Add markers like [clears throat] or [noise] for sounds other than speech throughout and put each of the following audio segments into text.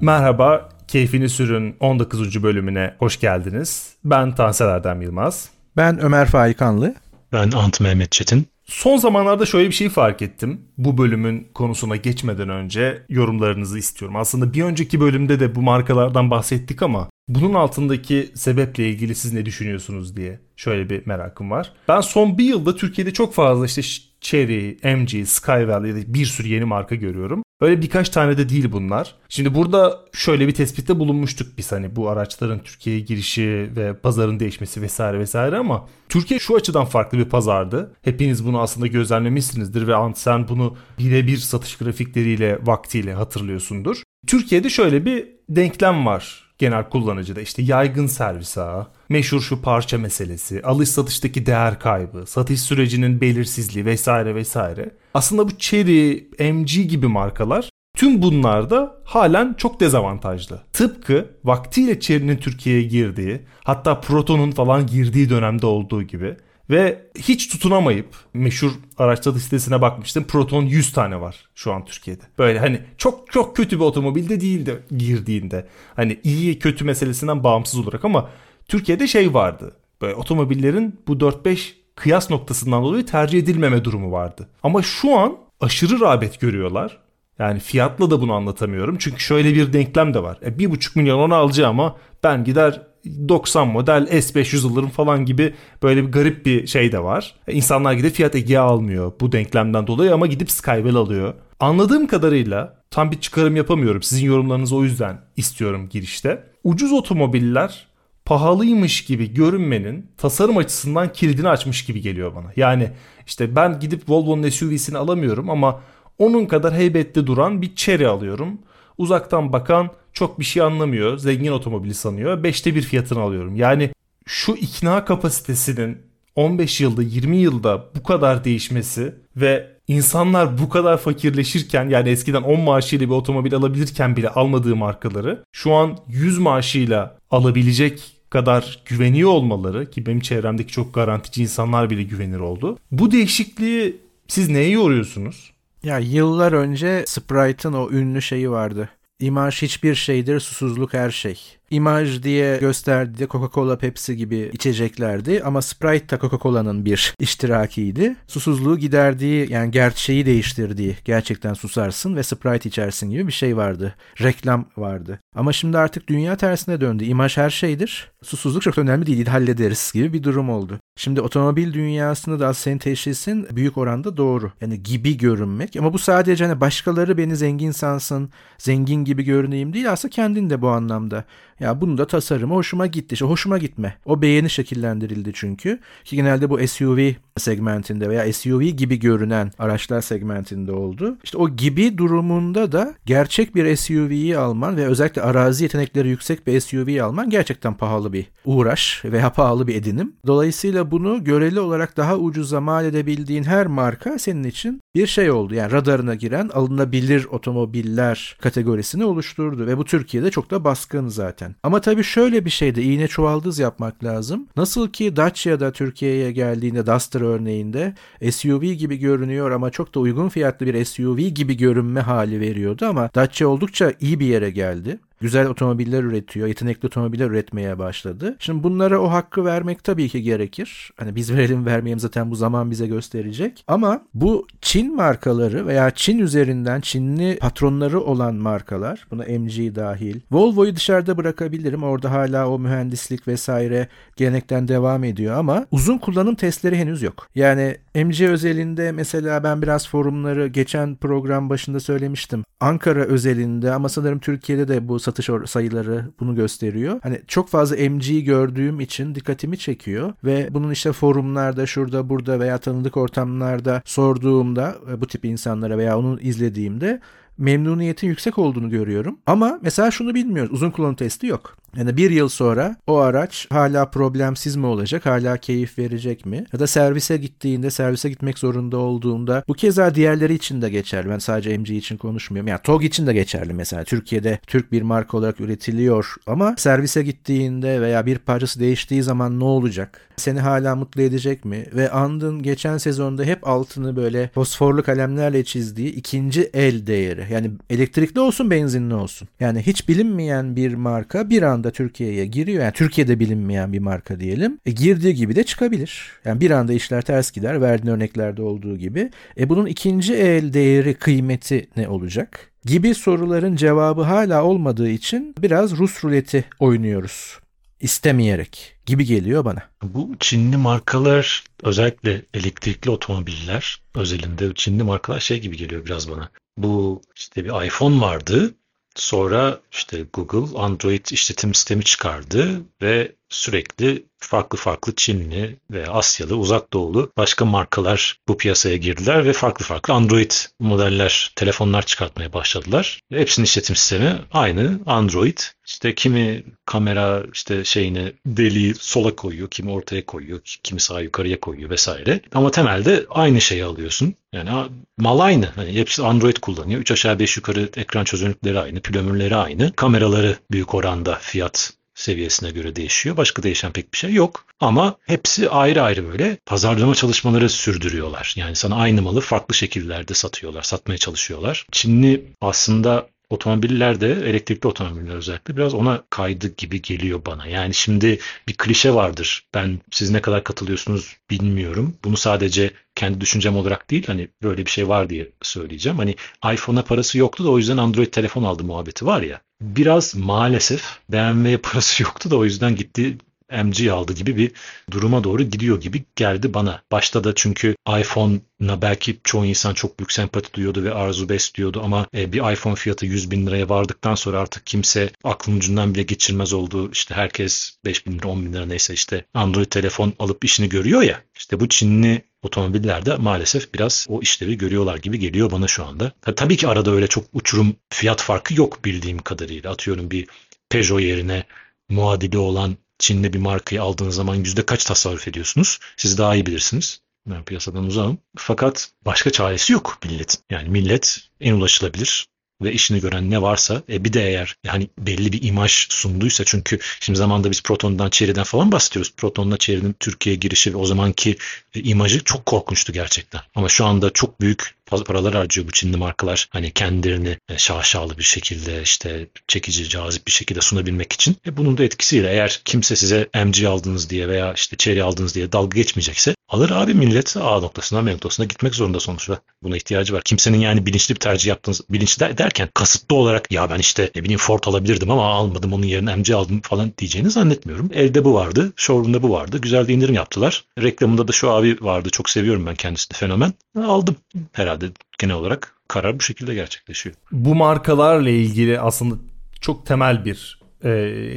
Merhaba, Keyfini Sürün 19. bölümüne hoş geldiniz. Ben Tansel Erdem Yılmaz. Ben Ömer Faikanlı. Ben Ant Mehmet Çetin. Son zamanlarda şöyle bir şey fark ettim. Bu bölümün konusuna geçmeden önce yorumlarınızı istiyorum. Aslında bir önceki bölümde de bu markalardan bahsettik ama bunun altındaki sebeple ilgili siz ne düşünüyorsunuz diye şöyle bir merakım var. Ben son bir yılda Türkiye'de çok fazla işte Cherry, MG, Skywell ya da bir sürü yeni marka görüyorum. Öyle birkaç tane de değil bunlar. Şimdi burada şöyle bir tespitte bulunmuştuk biz hani bu araçların Türkiye'ye girişi ve pazarın değişmesi vesaire vesaire ama Türkiye şu açıdan farklı bir pazardı. Hepiniz bunu aslında gözlemlemişsinizdir ve sen bunu birebir satış grafikleriyle vaktiyle hatırlıyorsundur. Türkiye'de şöyle bir denklem var genel kullanıcıda işte yaygın servis ağı, meşhur şu parça meselesi, alış satıştaki değer kaybı, satış sürecinin belirsizliği vesaire vesaire. Aslında bu Chery, MG gibi markalar tüm bunlarda halen çok dezavantajlı. Tıpkı vaktiyle Chery'nin Türkiye'ye girdiği, hatta Proton'un falan girdiği dönemde olduğu gibi ve hiç tutunamayıp meşhur araçta listesine bakmıştım. Proton 100 tane var şu an Türkiye'de. Böyle hani çok çok kötü bir otomobilde değildi girdiğinde. Hani iyi kötü meselesinden bağımsız olarak ama Türkiye'de şey vardı. Böyle otomobillerin bu 4-5 kıyas noktasından dolayı tercih edilmeme durumu vardı. Ama şu an aşırı rağbet görüyorlar. Yani fiyatla da bunu anlatamıyorum. Çünkü şöyle bir denklem de var. E, 1,5 milyon onu alacağım ama ben gider 90 model S500 alırım falan gibi böyle bir garip bir şey de var. E, insanlar gidip Fiat Egea almıyor bu denklemden dolayı ama gidip Skywell alıyor. Anladığım kadarıyla tam bir çıkarım yapamıyorum. Sizin yorumlarınızı o yüzden istiyorum girişte. Ucuz otomobiller pahalıymış gibi görünmenin tasarım açısından kilidini açmış gibi geliyor bana. Yani işte ben gidip Volvo'nun SUV'sini alamıyorum ama onun kadar heybetli duran bir Chery alıyorum. Uzaktan bakan çok bir şey anlamıyor. Zengin otomobili sanıyor. Beşte bir fiyatını alıyorum. Yani şu ikna kapasitesinin 15 yılda 20 yılda bu kadar değişmesi ve insanlar bu kadar fakirleşirken yani eskiden 10 maaşıyla bir otomobil alabilirken bile almadığı markaları şu an 100 maaşıyla alabilecek kadar güveniyor olmaları ki benim çevremdeki çok garantici insanlar bile güvenir oldu. Bu değişikliği siz neye yoruyorsunuz? Ya yıllar önce Sprite'ın o ünlü şeyi vardı. İmaj hiçbir şeydir, susuzluk her şey. İmaj diye gösterdiği Coca-Cola, Pepsi gibi içeceklerdi ama Sprite da Coca-Cola'nın bir iştirakiydi. Susuzluğu giderdiği yani gerçeği değiştirdiği gerçekten susarsın ve Sprite içersin gibi bir şey vardı. Reklam vardı. Ama şimdi artık dünya tersine döndü. İmaj her şeydir. Susuzluk çok önemli değil, hallederiz gibi bir durum oldu. Şimdi otomobil dünyasında da senin teşhisin büyük oranda doğru. Yani gibi görünmek. Ama bu sadece hani başkaları beni zengin sansın, zengin gibi görüneyim değil. Aslında kendin de bu anlamda. Ya bunun da tasarımı hoşuma gitti. İşte hoşuma gitme. O beğeni şekillendirildi çünkü. Ki genelde bu SUV segmentinde veya SUV gibi görünen araçlar segmentinde oldu. İşte o gibi durumunda da gerçek bir SUV'yi alman ve özellikle arazi yetenekleri yüksek bir SUV'yi alman gerçekten pahalı bir uğraş veya pahalı bir edinim. Dolayısıyla bunu göreli olarak daha ucuza mal edebildiğin her marka senin için bir şey oldu. Yani radarına giren alınabilir otomobiller kategorisini oluşturdu ve bu Türkiye'de çok da baskın zaten. Ama tabii şöyle bir şey de iğne çuvaldız yapmak lazım. Nasıl ki Dacia'da Türkiye'ye geldiğinde Duster örneğinde SUV gibi görünüyor ama çok da uygun fiyatlı bir SUV gibi görünme hali veriyordu ama Dacia oldukça iyi bir yere geldi güzel otomobiller üretiyor, yetenekli otomobiller üretmeye başladı. Şimdi bunlara o hakkı vermek tabii ki gerekir. Hani biz [laughs] verelim vermeyelim zaten bu zaman bize gösterecek. Ama bu Çin markaları veya Çin üzerinden Çinli patronları olan markalar, buna MG dahil. Volvo'yu dışarıda bırakabilirim. Orada hala o mühendislik vesaire gelenekten devam ediyor ama uzun kullanım testleri henüz yok. Yani MG özelinde mesela ben biraz forumları geçen program başında söylemiştim. Ankara özelinde ama sanırım Türkiye'de de bu satış sayıları bunu gösteriyor. Hani çok fazla MG gördüğüm için dikkatimi çekiyor ve bunun işte forumlarda şurada burada veya tanıdık ortamlarda sorduğumda e, bu tip insanlara veya onu izlediğimde memnuniyetin yüksek olduğunu görüyorum. Ama mesela şunu bilmiyoruz. Uzun kullanım testi yok. Yani bir yıl sonra o araç hala problemsiz mi olacak, hala keyif verecek mi? Ya da servise gittiğinde, servise gitmek zorunda olduğunda bu keza diğerleri için de geçerli. Ben sadece MG için konuşmuyorum. Yani TOG için de geçerli mesela. Türkiye'de Türk bir marka olarak üretiliyor ama servise gittiğinde veya bir parçası değiştiği zaman ne olacak? Seni hala mutlu edecek mi? Ve And'ın geçen sezonda hep altını böyle fosforlu kalemlerle çizdiği ikinci el değeri. Yani elektrikli olsun benzinli olsun. Yani hiç bilinmeyen bir marka bir anda Türkiye'ye giriyor. Yani Türkiye'de bilinmeyen bir marka diyelim. E, girdiği gibi de çıkabilir. Yani bir anda işler ters gider. Verdiğin örneklerde olduğu gibi. E bunun ikinci el değeri kıymeti ne olacak? Gibi soruların cevabı hala olmadığı için biraz Rus ruleti oynuyoruz istemeyerek gibi geliyor bana. Bu Çinli markalar özellikle elektrikli otomobiller özelinde Çinli markalar şey gibi geliyor biraz bana. Bu işte bir iPhone vardı. Sonra işte Google Android işletim sistemi çıkardı ve sürekli farklı farklı Çinli ve Asyalı, uzak doğulu başka markalar bu piyasaya girdiler ve farklı farklı Android modeller, telefonlar çıkartmaya başladılar. Hepsinin işletim sistemi aynı Android. İşte kimi kamera işte şeyini deliği sola koyuyor, kimi ortaya koyuyor, kimi sağ yukarıya koyuyor vesaire. Ama temelde aynı şeyi alıyorsun. Yani mal aynı. Hani hepsi Android kullanıyor. 3 aşağı 5 yukarı ekran çözünürlükleri aynı, pil ömürleri aynı. Kameraları büyük oranda fiyat seviyesine göre değişiyor. Başka değişen pek bir şey yok. Ama hepsi ayrı ayrı böyle pazarlama çalışmaları sürdürüyorlar. Yani sana aynı malı farklı şekillerde satıyorlar, satmaya çalışıyorlar. Çinli aslında otomobiller de elektrikli otomobiller özellikle biraz ona kaydı gibi geliyor bana. Yani şimdi bir klişe vardır. Ben siz ne kadar katılıyorsunuz bilmiyorum. Bunu sadece kendi düşüncem olarak değil hani böyle bir şey var diye söyleyeceğim. Hani iPhone'a parası yoktu da o yüzden Android telefon aldı muhabbeti var ya. Biraz maalesef BMW'ye parası [laughs] yoktu da o yüzden gitti MG aldı gibi bir duruma doğru gidiyor gibi geldi bana. Başta da çünkü iPhone'na belki çoğu insan çok büyük sempati duyuyordu ve arzu besliyordu ama e, bir iPhone fiyatı 100 bin liraya vardıktan sonra artık kimse aklın ucundan bile geçirmez oldu. İşte herkes 5 bin lira 10 bin lira neyse işte Android telefon alıp işini görüyor ya. İşte bu Çinli otomobillerde maalesef biraz o işlevi görüyorlar gibi geliyor bana şu anda. Tabii ki arada öyle çok uçurum fiyat farkı yok bildiğim kadarıyla. Atıyorum bir Peugeot yerine muadili olan Çin'de bir markayı aldığınız zaman yüzde kaç tasarruf ediyorsunuz? Siz daha iyi bilirsiniz. Ben piyasadan uzağım. Fakat başka çaresi yok millet. Yani millet en ulaşılabilir ve işini gören ne varsa e bir de eğer yani belli bir imaj sunduysa çünkü şimdi zamanda biz Proton'dan Cherry'den falan bahsediyoruz. Proton'la Cherry'nin Türkiye'ye girişi ve o zamanki imajı çok korkunçtu gerçekten. Ama şu anda çok büyük paralar harcıyor bu Çinli markalar. Hani kendilerini e, şaşalı bir şekilde işte çekici, cazip bir şekilde sunabilmek için. E bunun da etkisiyle eğer kimse size MG aldınız diye veya işte Cherry aldınız diye dalga geçmeyecekse alır abi millet A noktasına B noktasına gitmek zorunda sonuçta. Buna ihtiyacı var. Kimsenin yani bilinçli bir tercih yaptığınız bilinçli derken kasıtlı olarak ya ben işte ne bileyim Ford alabilirdim ama almadım onun yerine MG aldım falan diyeceğini zannetmiyorum. Elde bu vardı. Showroom'da bu vardı. Güzel bir indirim yaptılar. Reklamında da şu abi vardı. Çok seviyorum ben kendisini fenomen. Aldım herhalde genel olarak karar bu şekilde gerçekleşiyor. Bu markalarla ilgili aslında çok temel bir e,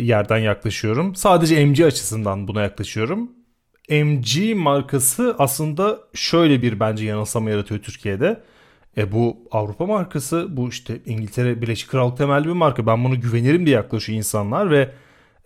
yerden yaklaşıyorum. Sadece MG açısından buna yaklaşıyorum. MG markası aslında şöyle bir bence yanılsama yaratıyor Türkiye'de. E bu Avrupa markası, bu işte İngiltere Birleşik Krallık temelli bir marka. Ben bunu güvenirim diye yaklaşıyor insanlar ve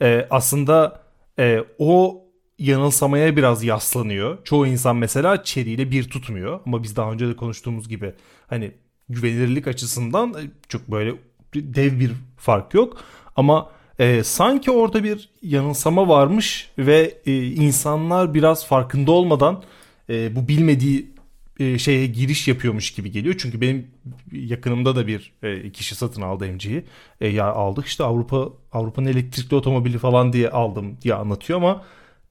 e, aslında e, o yanılsamaya biraz yaslanıyor. Çoğu insan mesela çeriyle bir tutmuyor ama biz daha önce de konuştuğumuz gibi hani güvenilirlik açısından e, çok böyle dev bir fark yok ama e, sanki orada bir yanılsama varmış ve e, insanlar biraz farkında olmadan e, bu bilmediği e, şeye giriş yapıyormuş gibi geliyor. Çünkü benim yakınımda da bir e, kişi satın aldı MG'yi. E, ya aldık işte Avrupa Avrupa'nın elektrikli otomobili falan diye aldım diye anlatıyor ama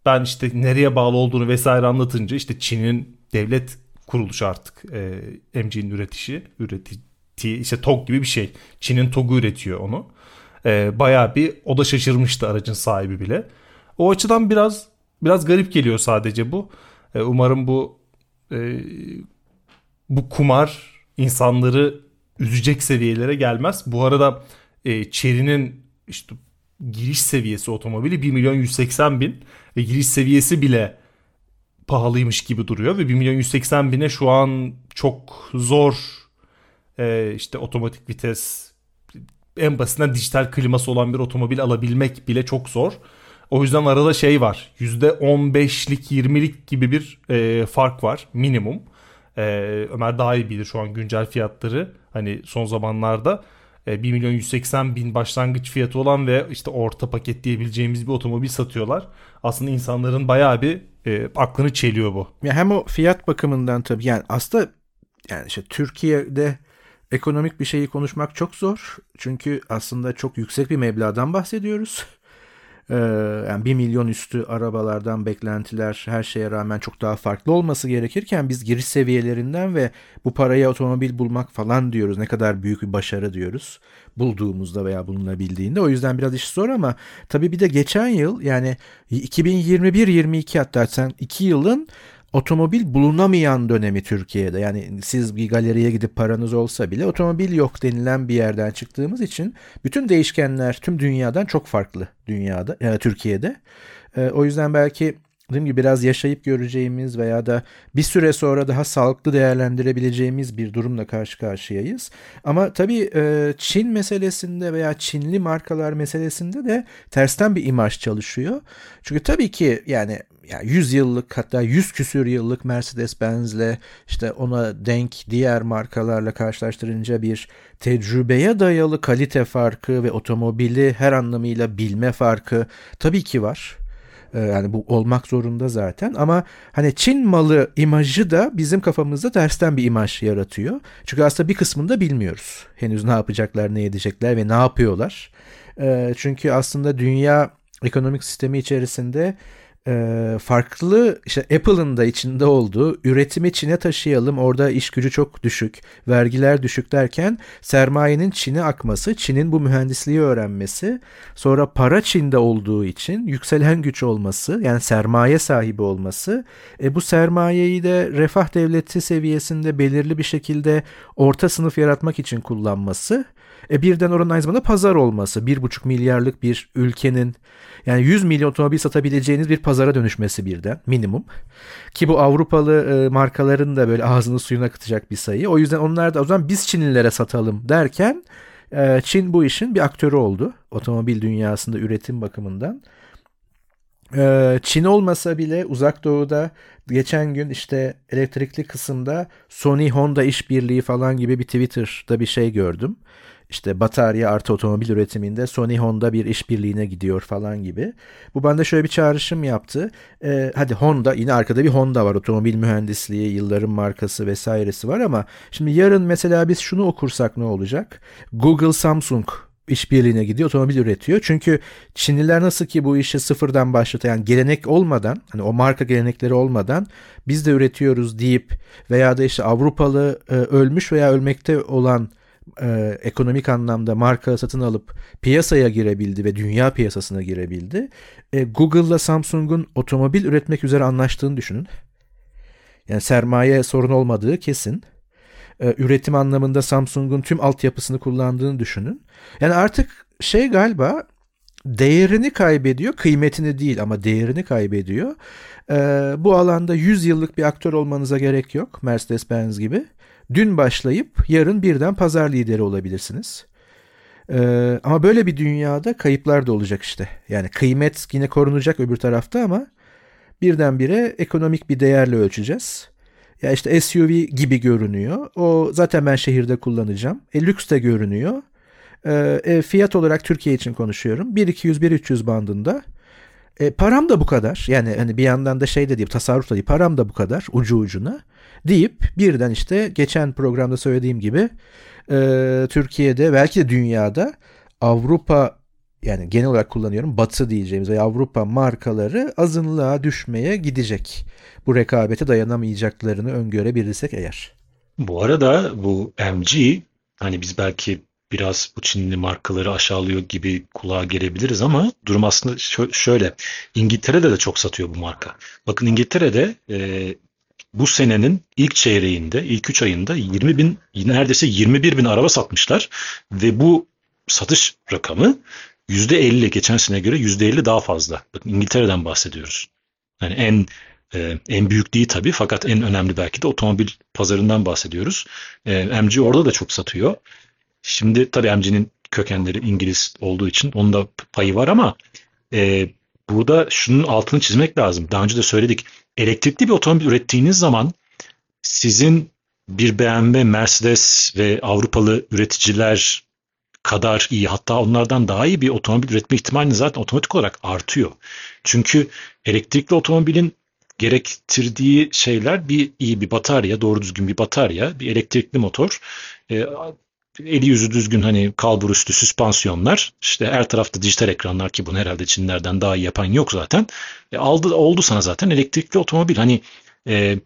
ben işte nereye bağlı olduğunu vesaire anlatınca işte Çin'in devlet kuruluşu artık e, MG'nin üretişi, üretici işte TOG gibi bir şey. Çin'in TOG'u üretiyor onu. E, bayağı bir o da şaşırmıştı aracın sahibi bile. O açıdan biraz biraz garip geliyor sadece bu. E, umarım bu e, bu kumar insanları üzecek seviyelere gelmez. Bu arada e, Chery'nin işte giriş seviyesi otomobili 1 milyon 180 bin ve giriş seviyesi bile pahalıymış gibi duruyor ve 1 milyon 180 bine şu an çok zor e, işte otomatik vites en basitinden dijital kliması olan bir otomobil alabilmek bile çok zor. O yüzden arada şey var. %15'lik 20'lik gibi bir e, fark var minimum. E, Ömer daha iyi bilir şu an güncel fiyatları. Hani son zamanlarda 1 e, milyon 180 bin başlangıç fiyatı olan ve işte orta paket diyebileceğimiz bir otomobil satıyorlar. Aslında insanların bayağı bir e, aklını çeliyor bu. Ya hem o fiyat bakımından tabii yani aslında yani işte Türkiye'de Ekonomik bir şeyi konuşmak çok zor. Çünkü aslında çok yüksek bir meblağdan bahsediyoruz. Ee, yani 1 milyon üstü arabalardan beklentiler her şeye rağmen çok daha farklı olması gerekirken biz giriş seviyelerinden ve bu parayı otomobil bulmak falan diyoruz. Ne kadar büyük bir başarı diyoruz bulduğumuzda veya bulunabildiğinde. O yüzden biraz iş zor ama tabii bir de geçen yıl yani 2021-22 hatta sen 2 yılın otomobil bulunamayan dönemi Türkiye'de. Yani siz bir galeriye gidip paranız olsa bile otomobil yok denilen bir yerden çıktığımız için bütün değişkenler tüm dünyadan çok farklı dünyada yani Türkiye'de. E, o yüzden belki dediğim gibi biraz yaşayıp göreceğimiz veya da bir süre sonra daha sağlıklı değerlendirebileceğimiz bir durumla karşı karşıyayız. Ama tabii e, Çin meselesinde veya Çinli markalar meselesinde de tersten bir imaj çalışıyor. Çünkü tabii ki yani yani 100 yıllık hatta 100 küsür yıllık Mercedes-Benz'le işte ona denk diğer markalarla karşılaştırınca bir tecrübeye dayalı kalite farkı ve otomobili her anlamıyla bilme farkı tabii ki var. Ee, yani bu olmak zorunda zaten ama hani Çin malı imajı da bizim kafamızda tersten bir imaj yaratıyor. Çünkü aslında bir kısmını da bilmiyoruz. Henüz ne yapacaklar, ne edecekler ve ne yapıyorlar. Ee, çünkü aslında dünya ekonomik sistemi içerisinde e, farklı işte Apple'ın da içinde olduğu üretimi Çin'e taşıyalım orada iş gücü çok düşük vergiler düşük derken sermayenin Çin'e akması Çin'in bu mühendisliği öğrenmesi sonra para Çin'de olduğu için yükselen güç olması yani sermaye sahibi olması e, bu sermayeyi de refah devleti seviyesinde belirli bir şekilde orta sınıf yaratmak için kullanması e, birden oranın aynı zamanda pazar olması bir buçuk milyarlık bir ülkenin yani 100 milyon otomobil satabileceğiniz bir pazara dönüşmesi birden minimum. Ki bu Avrupalı e, markaların da böyle ağzını suyuna akıtacak bir sayı. O yüzden onlar da o zaman biz Çinlilere satalım derken e, Çin bu işin bir aktörü oldu. Otomobil dünyasında üretim bakımından. E, Çin olmasa bile uzak doğuda geçen gün işte elektrikli kısımda Sony Honda işbirliği falan gibi bir Twitter'da bir şey gördüm işte batarya artı otomobil üretiminde Sony Honda bir işbirliğine gidiyor falan gibi. Bu bende şöyle bir çağrışım yaptı. Ee, hadi Honda yine arkada bir Honda var otomobil mühendisliği yılların markası vesairesi var ama şimdi yarın mesela biz şunu okursak ne olacak? Google Samsung işbirliğine gidiyor, otomobil üretiyor. Çünkü Çinliler nasıl ki bu işi sıfırdan başlatıyor, yani gelenek olmadan, hani o marka gelenekleri olmadan biz de üretiyoruz deyip veya da işte Avrupalı e, ölmüş veya ölmekte olan e, ekonomik anlamda marka satın alıp piyasaya girebildi ve dünya piyasasına girebildi. E, Google'la Samsung'un otomobil üretmek üzere anlaştığını düşünün. Yani sermaye sorun olmadığı kesin. E, üretim anlamında Samsung'un tüm altyapısını kullandığını düşünün. Yani artık şey galiba değerini kaybediyor, kıymetini değil ama değerini kaybediyor. E, bu alanda 100 yıllık bir aktör olmanıza gerek yok Mercedes-Benz gibi. Dün başlayıp yarın birden pazar lideri olabilirsiniz. Ee, ama böyle bir dünyada kayıplar da olacak işte. Yani kıymet yine korunacak öbür tarafta ama birdenbire ekonomik bir değerle ölçeceğiz. Ya işte SUV gibi görünüyor. O zaten ben şehirde kullanacağım. E, lüks de görünüyor. Ee, e, fiyat olarak Türkiye için konuşuyorum. 1-200-1-300 bandında. E, param da bu kadar. Yani hani bir yandan da şey de diyeyim tasarruf da değil. Param da bu kadar ucu ucuna deyip birden işte geçen programda söylediğim gibi e, Türkiye'de belki de dünyada Avrupa yani genel olarak kullanıyorum batı diyeceğimiz Avrupa markaları azınlığa düşmeye gidecek. Bu rekabete dayanamayacaklarını öngörebilirsek eğer. Bu arada bu MG hani biz belki biraz bu Çinli markaları aşağılıyor gibi kulağa gelebiliriz ama durum aslında şöyle. İngiltere'de de çok satıyor bu marka. Bakın İngiltere'de e, bu senenin ilk çeyreğinde, ilk 3 ayında 20 bin, neredeyse 21 bin araba satmışlar. Ve bu satış rakamı %50 geçen sene göre %50 daha fazla. Bakın İngiltere'den bahsediyoruz. Yani en e, en büyük değil tabii fakat en önemli belki de otomobil pazarından bahsediyoruz. E, MG orada da çok satıyor. Şimdi tabii MG'nin kökenleri İngiliz olduğu için onun da payı var ama e, burada şunun altını çizmek lazım. Daha önce de söyledik. Elektrikli bir otomobil ürettiğiniz zaman sizin bir BMW, Mercedes ve Avrupalı üreticiler kadar iyi hatta onlardan daha iyi bir otomobil üretme ihtimaliniz zaten otomatik olarak artıyor. Çünkü elektrikli otomobilin gerektirdiği şeyler bir iyi bir batarya, doğru düzgün bir batarya, bir elektrikli motor, e, eli yüzü düzgün hani kalbur üstü süspansiyonlar, işte her tarafta dijital ekranlar ki bunu herhalde Çinlerden daha iyi yapan yok zaten. E, aldı oldu sana zaten elektrikli otomobil. Hani e,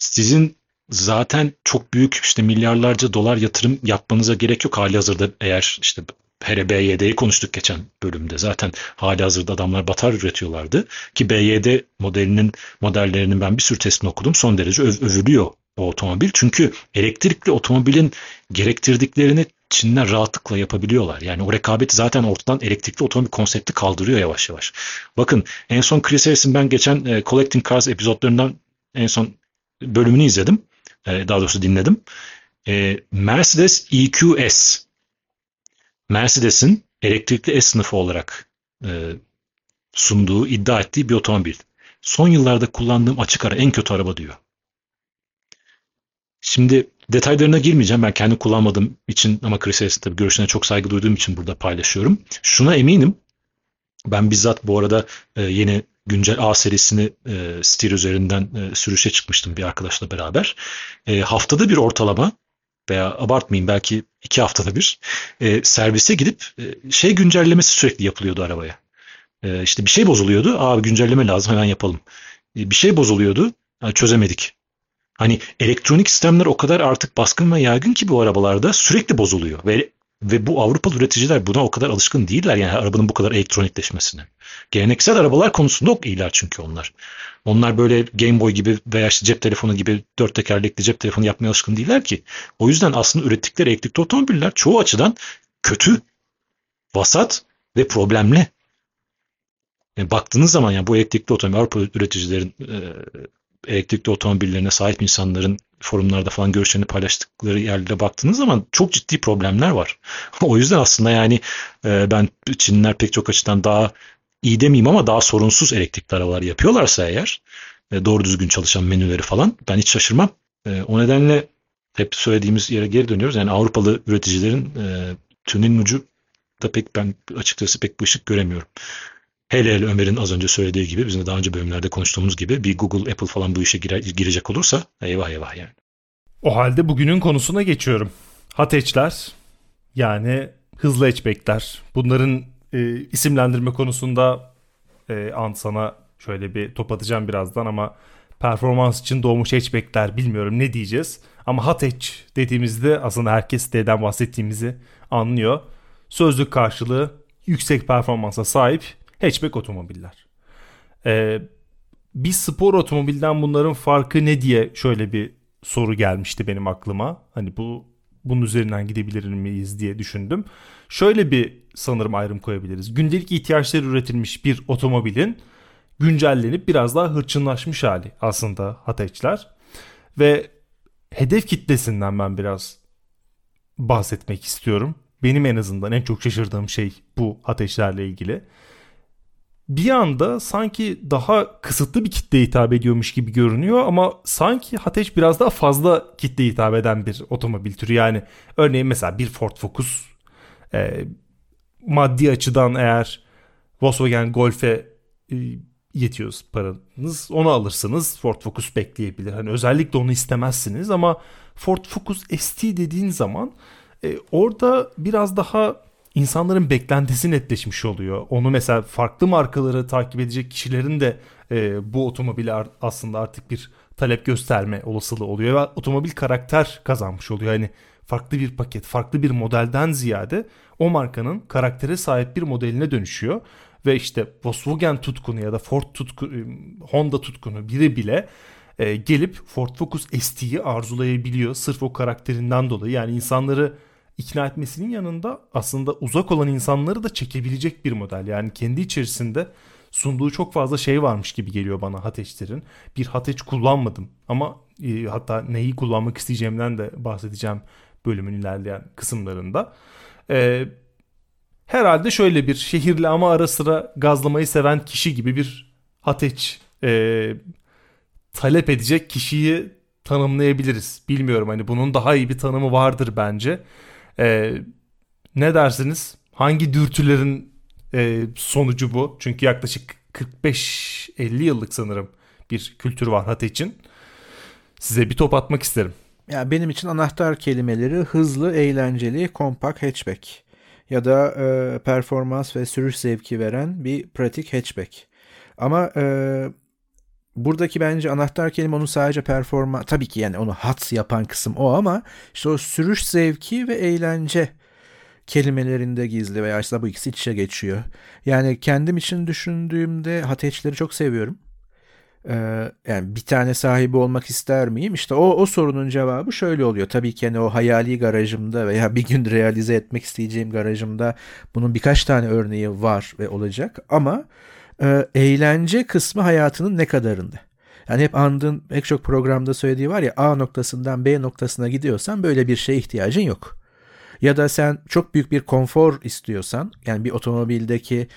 sizin zaten çok büyük işte milyarlarca dolar yatırım yapmanıza gerek yok hali hazırda eğer işte Hele BYD'yi konuştuk geçen bölümde. Zaten hali hazırda adamlar batar üretiyorlardı. Ki BYD modelinin modellerinin ben bir sürü testini okudum. Son derece öv, övülüyor o otomobil. Çünkü elektrikli otomobilin gerektirdiklerini Çinler rahatlıkla yapabiliyorlar. Yani o rekabeti zaten ortadan elektrikli otomobil konsepti kaldırıyor yavaş yavaş. Bakın en son Chris Harris'in ben geçen e, Collecting Cars epizodlarından en son bölümünü izledim. E, daha doğrusu dinledim. E, Mercedes EQS Mercedes'in elektrikli S sınıfı olarak e, sunduğu, iddia ettiği bir otomobil. Son yıllarda kullandığım açık ara en kötü araba diyor. Şimdi detaylarına girmeyeceğim. Ben kendi kullanmadığım için ama Chris Harris'in tabii görüşlerine çok saygı duyduğum için burada paylaşıyorum. Şuna eminim. Ben bizzat bu arada e, yeni güncel A serisini e, Steer üzerinden e, sürüşe çıkmıştım bir arkadaşla beraber. E, haftada bir ortalama veya abartmayayım belki iki haftada bir servise gidip şey güncellemesi sürekli yapılıyordu arabaya. E, işte bir şey bozuluyordu. Abi güncelleme lazım hemen yapalım. Bir şey bozuluyordu. Yani çözemedik. Hani elektronik sistemler o kadar artık baskın ve yaygın ki bu arabalarda sürekli bozuluyor. Ve ve bu Avrupalı üreticiler buna o kadar alışkın değiller yani arabanın bu kadar elektronikleşmesine. Geleneksel arabalar konusunda çok iyiler çünkü onlar. Onlar böyle Game Boy gibi veya işte cep telefonu gibi dört tekerlekli cep telefonu yapmaya alışkın değiller ki. O yüzden aslında ürettikleri elektrikli otomobiller çoğu açıdan kötü, vasat ve problemli. Yani baktığınız zaman yani bu elektrikli otomobil Avrupa üreticilerin elektrikli otomobillerine sahip insanların forumlarda falan görüşlerini paylaştıkları yerlere baktığınız zaman çok ciddi problemler var. [laughs] o yüzden aslında yani e, ben Çinliler pek çok açıdan daha iyi demeyeyim ama daha sorunsuz elektrikli arabalar yapıyorlarsa eğer e, doğru düzgün çalışan menüleri falan ben hiç şaşırmam. E, o nedenle hep söylediğimiz yere geri dönüyoruz. Yani Avrupalı üreticilerin e, tünelin ucu da pek ben açıkçası pek bir ışık göremiyorum. Hele hele Ömer'in az önce söylediği gibi bizim de daha önce bölümlerde konuştuğumuz gibi bir Google, Apple falan bu işe gire, girecek olursa eyvah eyvah yani. O halde bugünün konusuna geçiyorum. Hatch'ler yani hızlı hatchback'ler. Bunların e, isimlendirme konusunda e, Ant sana şöyle bir top atacağım birazdan ama performans için doğmuş hatchback'ler bilmiyorum ne diyeceğiz. Ama hot hatch dediğimizde aslında herkes D'den bahsettiğimizi anlıyor. Sözlük karşılığı yüksek performansa sahip hatchback otomobiller. Ee, bir spor otomobilden bunların farkı ne diye şöyle bir soru gelmişti benim aklıma. Hani bu bunun üzerinden gidebilir miyiz diye düşündüm. Şöyle bir sanırım ayrım koyabiliriz. Gündelik ihtiyaçları üretilmiş bir otomobilin güncellenip biraz daha hırçınlaşmış hali aslında hatchler. Ve hedef kitlesinden ben biraz bahsetmek istiyorum. Benim en azından en çok şaşırdığım şey bu ateşlerle ilgili bir anda sanki daha kısıtlı bir kitle hitap ediyormuş gibi görünüyor ama sanki Hateş biraz daha fazla kitle hitap eden bir otomobil türü. Yani örneğin mesela bir Ford Focus e, maddi açıdan eğer Volkswagen Golf'e e, yetiyoruz paranız onu alırsınız Ford Focus bekleyebilir. Hani özellikle onu istemezsiniz ama Ford Focus ST dediğin zaman e, orada biraz daha insanların beklentisi netleşmiş oluyor. Onu mesela farklı markaları takip edecek kişilerin de e, bu otomobili aslında artık bir talep gösterme olasılığı oluyor ve otomobil karakter kazanmış oluyor. Yani farklı bir paket, farklı bir modelden ziyade o markanın karaktere sahip bir modeline dönüşüyor. Ve işte Volkswagen tutkunu ya da Ford tutkunu, e, Honda tutkunu biri bile e, gelip Ford Focus ST'yi arzulayabiliyor sırf o karakterinden dolayı. Yani insanları ikna etmesinin yanında aslında uzak olan insanları da çekebilecek bir model. Yani kendi içerisinde sunduğu çok fazla şey varmış gibi geliyor bana Hateç'lerin. Bir Hateç kullanmadım ama e, hatta neyi kullanmak isteyeceğimden de bahsedeceğim bölümün ilerleyen kısımlarında. E, herhalde şöyle bir şehirli ama ara sıra gazlamayı seven kişi gibi bir Hateç e, talep edecek kişiyi tanımlayabiliriz. Bilmiyorum hani bunun daha iyi bir tanımı vardır bence. E, ne dersiniz? Hangi dürtülerin e, sonucu bu? Çünkü yaklaşık 45-50 yıllık sanırım bir kültür var hat için. Size bir top atmak isterim. Ya benim için anahtar kelimeleri hızlı, eğlenceli, kompakt hatchback ya da e, performans ve sürüş zevki veren bir pratik hatchback. Ama e, buradaki bence anahtar kelime onun sadece performans tabii ki yani onu hat yapan kısım o ama işte o sürüş zevki ve eğlence kelimelerinde gizli veya işte bu ikisi iç içe geçiyor. Yani kendim için düşündüğümde hateçleri çok seviyorum. Ee, yani bir tane sahibi olmak ister miyim? İşte o, o sorunun cevabı şöyle oluyor. Tabii ki hani o hayali garajımda veya bir gün realize etmek isteyeceğim garajımda bunun birkaç tane örneği var ve olacak. Ama e, eğlence kısmı hayatının ne kadarında? Yani hep andığın pek çok programda söylediği var ya A noktasından B noktasına gidiyorsan böyle bir şeye ihtiyacın yok. Ya da sen çok büyük bir konfor istiyorsan yani bir otomobildeki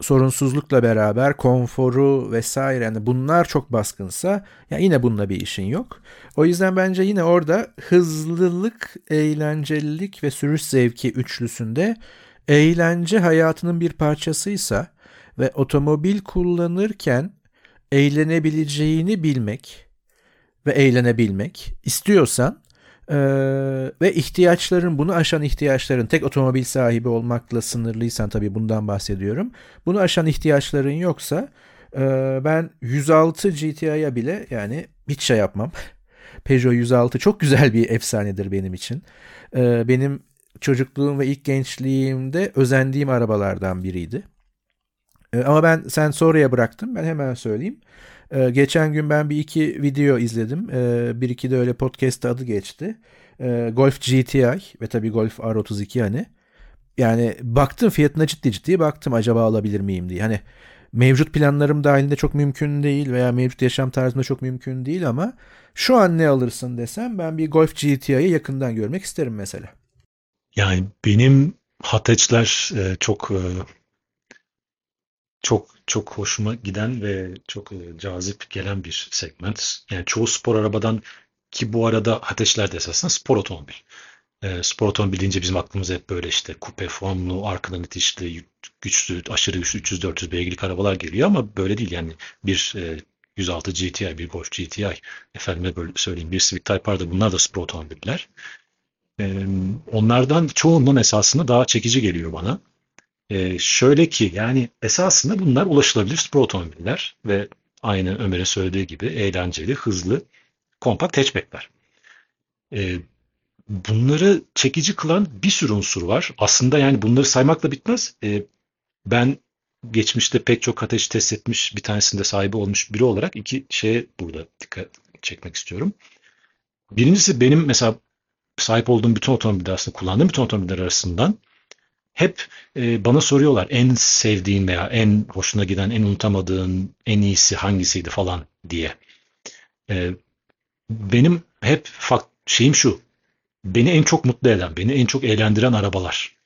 sorunsuzlukla beraber konforu vesaire yani bunlar çok baskınsa ya yine bununla bir işin yok. O yüzden bence yine orada hızlılık, eğlencelilik ve sürüş zevki üçlüsünde eğlence hayatının bir parçasıysa ve otomobil kullanırken eğlenebileceğini bilmek ve eğlenebilmek istiyorsan ee, ve ihtiyaçların bunu aşan ihtiyaçların tek otomobil sahibi olmakla sınırlıysan tabii bundan bahsediyorum. Bunu aşan ihtiyaçların yoksa e, ben 106 GTI'ya bile yani hiç şey yapmam. [laughs] Peugeot 106 çok güzel bir efsanedir benim için. Ee, benim çocukluğum ve ilk gençliğimde özendiğim arabalardan biriydi. Ee, ama ben sen sonraya bıraktım. Ben hemen söyleyeyim. Ee, geçen gün ben bir iki video izledim. Ee, bir iki de öyle podcast adı geçti. Golf GTI ve tabii Golf R32 hani. Yani baktım fiyatına ciddi ciddi baktım acaba alabilir miyim diye. Hani mevcut planlarım dahilinde çok mümkün değil veya mevcut yaşam tarzımda çok mümkün değil ama şu an ne alırsın desem ben bir Golf GTI'yi yakından görmek isterim mesela. Yani benim Hateçler e, çok e, çok çok hoşuma giden ve çok e, cazip gelen bir segment. Yani çoğu spor arabadan ki bu arada ateşler de esasında spor otomobil. E, spor otomobil deyince bizim aklımıza hep böyle işte kupe formlu, arkadan itişli, güçlü, aşırı güçlü 300-400 beygirlik arabalar geliyor ama böyle değil yani bir e, 106 GTI, bir Golf GTI, efendime böyle söyleyeyim bir Civic Type R da bunlar da spor otomobiller. E, onlardan çoğunun esasında daha çekici geliyor bana. Ee, şöyle ki yani esasında bunlar ulaşılabilir spor otomobiller ve aynı Ömer'in söylediği gibi eğlenceli, hızlı, kompakt hatchbackler. Ee, bunları çekici kılan bir sürü unsur var. Aslında yani bunları saymakla bitmez. Ee, ben geçmişte pek çok ateş test etmiş bir tanesinde sahibi olmuş biri olarak iki şeye burada dikkat çekmek istiyorum. Birincisi benim mesela sahip olduğum bütün otomobiller aslında kullandığım bütün otomobiller arasından hep e, bana soruyorlar en sevdiğin veya en hoşuna giden, en unutamadığın, en iyisi hangisiydi falan diye. E, benim hep şeyim şu. Beni en çok mutlu eden, beni en çok eğlendiren arabalar.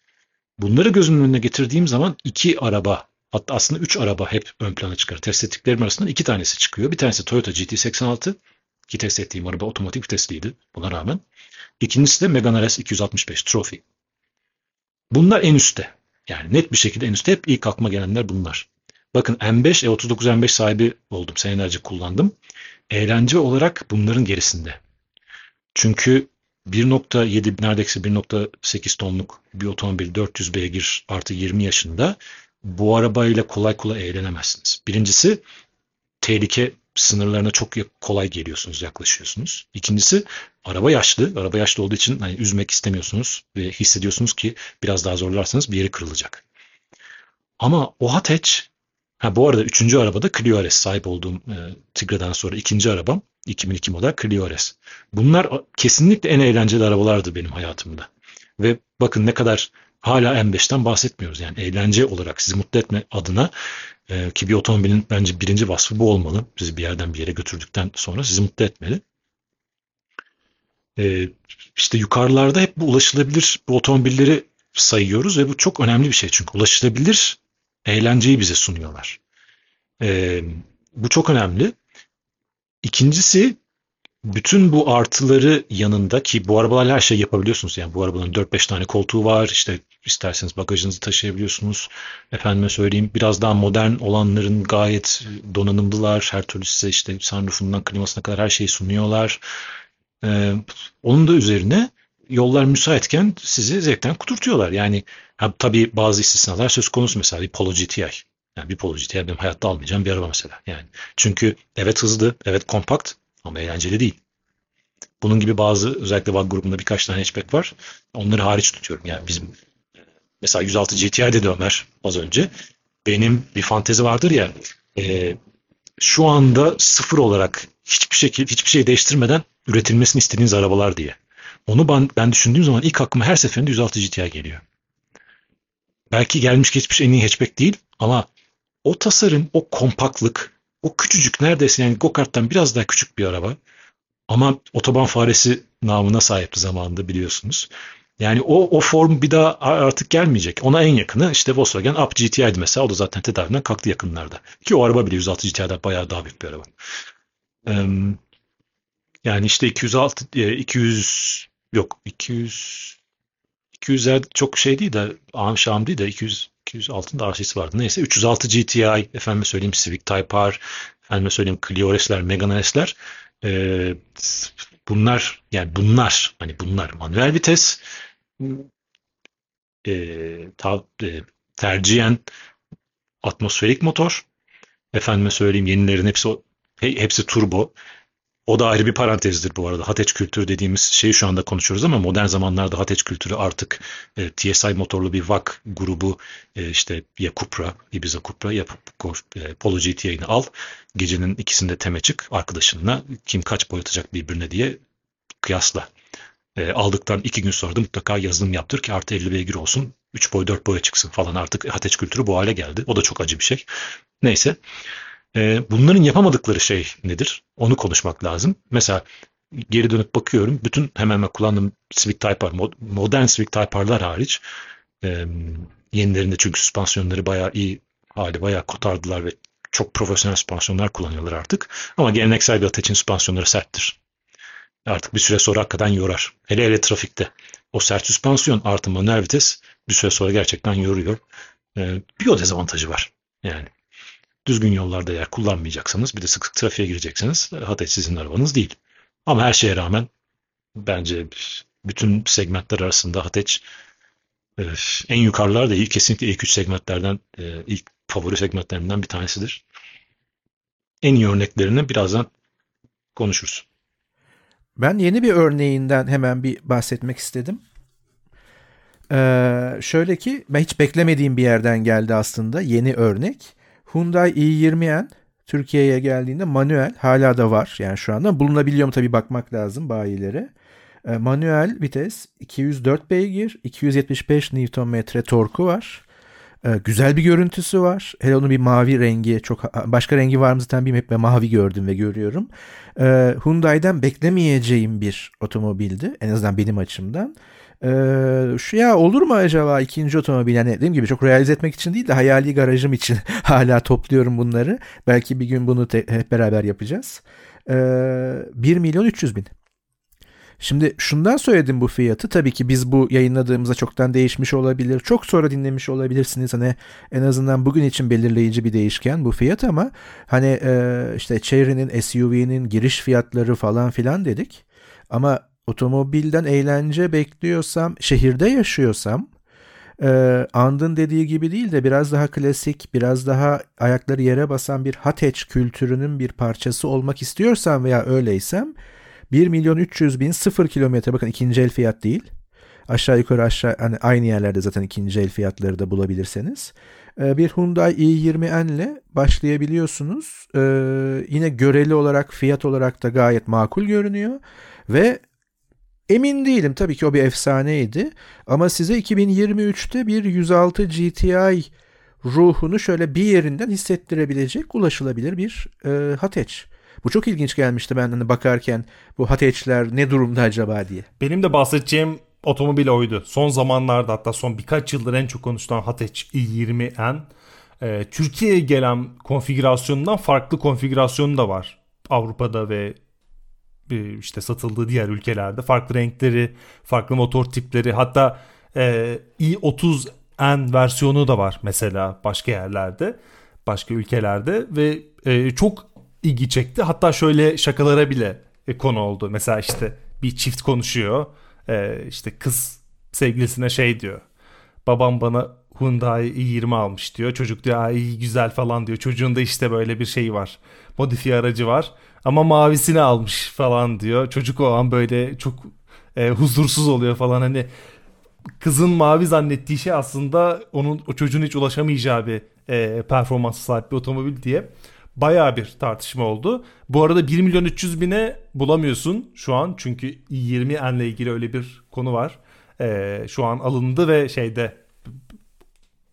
Bunları gözümün önüne getirdiğim zaman iki araba, hatta aslında üç araba hep ön plana çıkar. Test ettiklerim arasından iki tanesi çıkıyor. Bir tanesi Toyota GT86 ki test ettiğim araba otomatik vitesliydi buna rağmen. İkincisi de Megane RS 265 Trophy. Bunlar en üstte. Yani net bir şekilde en üstte hep ilk aklıma gelenler bunlar. Bakın M5, E39 M5 sahibi oldum. Senelerce kullandım. Eğlence olarak bunların gerisinde. Çünkü 1.7 neredeyse 1.8 tonluk bir otomobil 400 beygir artı 20 yaşında bu arabayla kolay kolay eğlenemezsiniz. Birincisi tehlike sınırlarına çok kolay geliyorsunuz, yaklaşıyorsunuz. İkincisi araba yaşlı. Araba yaşlı olduğu için hani üzmek istemiyorsunuz ve hissediyorsunuz ki biraz daha zorlarsanız bir yeri kırılacak. Ama o hatch ha bu arada üçüncü arabada Clio RS sahip olduğum e, Tigra'dan sonra ikinci arabam 2002 model Clio RS. Bunlar kesinlikle en eğlenceli arabalardı benim hayatımda. Ve bakın ne kadar hala M5'ten bahsetmiyoruz. Yani eğlence olarak sizi mutlu etme adına e, ki bir otomobilin bence birinci vasfı bu olmalı. Sizi bir yerden bir yere götürdükten sonra sizi mutlu etmeli. E, işte yukarılarda hep bu ulaşılabilir bu otomobilleri sayıyoruz ve bu çok önemli bir şey. Çünkü ulaşılabilir eğlenceyi bize sunuyorlar. E, bu çok önemli. İkincisi bütün bu artıları yanında ki bu arabalarla her şey yapabiliyorsunuz. Yani bu arabanın 4-5 tane koltuğu var. İşte isterseniz bagajınızı taşıyabiliyorsunuz. Efendime söyleyeyim biraz daha modern olanların gayet donanımlılar. Her türlü size işte sunroofundan klimasına kadar her şeyi sunuyorlar. Ee, onun da üzerine yollar müsaitken sizi zevkten kuturtuyorlar. Yani ha, tabii bazı istisnalar söz konusu mesela bir Polo GTI. Yani bir Polo GTI benim hayatta almayacağım bir araba mesela. Yani çünkü evet hızlı, evet kompakt ama eğlenceli değil. Bunun gibi bazı özellikle VAG grubunda birkaç tane hatchback var. Onları hariç tutuyorum. Yani bizim mesela 106 GTI dedi Ömer az önce. Benim bir fantezi vardır ya e, şu anda sıfır olarak hiçbir şekilde hiçbir şey değiştirmeden üretilmesini istediğiniz arabalar diye. Onu ben, ben düşündüğüm zaman ilk aklıma her seferinde 106 GTI geliyor. Belki gelmiş geçmiş en iyi hatchback değil ama o tasarım, o kompaktlık, o küçücük neredeyse yani go-kart'tan biraz daha küçük bir araba ama otoban faresi namına sahipti zamanında biliyorsunuz. Yani o, o form bir daha artık gelmeyecek. Ona en yakını işte Volkswagen Up GTI'di mesela. O da zaten tedaviden kalktı yakınlarda. Ki o araba bile 106 GTI'den bayağı daha büyük bir araba. yani işte 206, 200 yok 200 200'ler çok şey değil de ağam şam değil de 200 206'ın da RC'si vardı. Neyse 306 GTI, efendim söyleyeyim Civic Type R, efendim söyleyeyim Clio S'ler, Megane S'ler e, bunlar yani bunlar hani bunlar. Manuel vites e, ta, e, tercihen atmosferik motor. Efendime söyleyeyim yenilerin hepsi hepsi turbo o da ayrı bir parantezdir bu arada. Hateç kültürü dediğimiz şeyi şu anda konuşuyoruz ama modern zamanlarda Hateç kültürü artık e, TSI motorlu bir VAK grubu e, işte ya Cupra, Ibiza Cupra ya e, Polo GT'yi al. Gecenin ikisinde teme çık arkadaşınla kim kaç boyatacak birbirine diye kıyasla. E, aldıktan iki gün sonra da mutlaka yazılım yaptır ki artı 50 beygir olsun. 3 boy 4 boya çıksın falan artık Hateç kültürü bu hale geldi. O da çok acı bir şey. Neyse. E, bunların yapamadıkları şey nedir? Onu konuşmak lazım. Mesela geri dönüp bakıyorum. Bütün hemen hemen kullandığım Civic Type R, modern Civic Type R'lar hariç e, yenilerinde çünkü süspansiyonları bayağı iyi hali bayağı kotardılar ve çok profesyonel süspansiyonlar kullanıyorlar artık. Ama geleneksel bir Ateş'in süspansiyonları serttir. Artık bir süre sonra hakikaten yorar. Hele hele trafikte. O sert süspansiyon artı manuel vites bir süre sonra gerçekten yoruyor. Ee, bir o dezavantajı var. Yani düzgün yollarda eğer kullanmayacaksanız bir de sık sık trafiğe girecekseniz Hatay sizin arabanız değil. Ama her şeye rağmen bence bütün segmentler arasında Hateç en yukarılar da kesinlikle ilk üç segmentlerden ilk favori segmentlerinden bir tanesidir. En iyi örneklerini birazdan konuşuruz. Ben yeni bir örneğinden hemen bir bahsetmek istedim. Ee, şöyle ki ben hiç beklemediğim bir yerden geldi aslında yeni örnek. Hyundai i20N Türkiye'ye geldiğinde manuel hala da var. Yani şu anda bulunabiliyor mu tabii bakmak lazım bayilere. Manuel vites 204 beygir, 275 Nm torku var. E, güzel bir görüntüsü var. Hele onun bir mavi rengi çok başka rengi var mı zaten bilmiyorum. Hep mavi gördüm ve görüyorum. E, Hyundai'den beklemeyeceğim bir otomobildi. En azından benim açımdan. Ee, şu ya olur mu acaba ikinci otomobil yani dediğim gibi çok realize etmek için değil de hayali garajım için [laughs] hala topluyorum bunları. Belki bir gün bunu te- hep beraber yapacağız. Ee, 1 milyon 300 bin. Şimdi şundan söyledim bu fiyatı. Tabii ki biz bu yayınladığımızda çoktan değişmiş olabilir. Çok sonra dinlemiş olabilirsiniz. Hani en azından bugün için belirleyici bir değişken bu fiyat ama hani e, işte Chery'nin SUV'nin giriş fiyatları falan filan dedik. Ama otomobilden eğlence bekliyorsam, şehirde yaşıyorsam e, And'ın dediği gibi değil de biraz daha klasik, biraz daha ayakları yere basan bir hatch kültürünün bir parçası olmak istiyorsam veya öyleysem 1 milyon 300 bin 0 kilometre bakın ikinci el fiyat değil. Aşağı yukarı aşağı hani aynı yerlerde zaten ikinci el fiyatları da bulabilirseniz. E, bir Hyundai i20N ile başlayabiliyorsunuz. E, yine göreli olarak fiyat olarak da gayet makul görünüyor. Ve Emin değilim tabii ki o bir efsaneydi ama size 2023'te bir 106 GTI ruhunu şöyle bir yerinden hissettirebilecek ulaşılabilir bir e, Hateç. Bu çok ilginç gelmişti ben hani bakarken bu Hateç'ler ne durumda acaba diye. Benim de bahsedeceğim otomobil oydu. Son zamanlarda hatta son birkaç yıldır en çok konuşulan Hateç i20N. E, Türkiye'ye gelen konfigürasyonundan farklı konfigürasyonu da var. Avrupa'da ve işte satıldığı diğer ülkelerde farklı renkleri, farklı motor tipleri hatta e, i30N versiyonu da var mesela başka yerlerde, başka ülkelerde ve e, çok ilgi çekti. Hatta şöyle şakalara bile e, konu oldu. Mesela işte bir çift konuşuyor. E, işte kız sevgilisine şey diyor. Babam bana Hyundai i20 almış diyor. Çocuk diyor iyi güzel falan diyor. Çocuğun da işte böyle bir şey var. Modifiye aracı var. Ama mavisini almış falan diyor. Çocuk o an böyle çok e, huzursuz oluyor falan hani kızın mavi zannettiği şey aslında onun o çocuğun hiç ulaşamayacağı bir e, performansa sahip bir otomobil diye bayağı bir tartışma oldu. Bu arada 1 milyon 300 bine bulamıyorsun şu an çünkü i20 ile ilgili öyle bir konu var. E, şu an alındı ve şeyde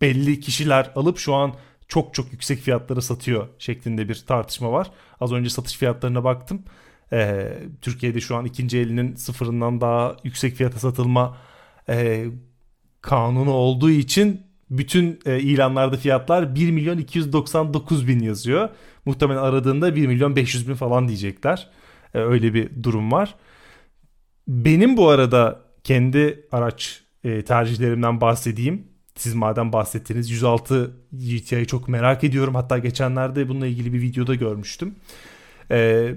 belli kişiler alıp şu an çok çok yüksek fiyatlara satıyor şeklinde bir tartışma var. Az önce satış fiyatlarına baktım. Ee, Türkiye'de şu an ikinci elinin sıfırından daha yüksek fiyata satılma e, kanunu olduğu için bütün e, ilanlarda fiyatlar 1 milyon 299 bin yazıyor. Muhtemelen aradığında 1 milyon 500 bin falan diyecekler. E, öyle bir durum var. Benim bu arada kendi araç e, tercihlerimden bahsedeyim. Siz madem bahsettiniz 106 GTI'yi çok merak ediyorum. Hatta geçenlerde bununla ilgili bir videoda görmüştüm. Ee,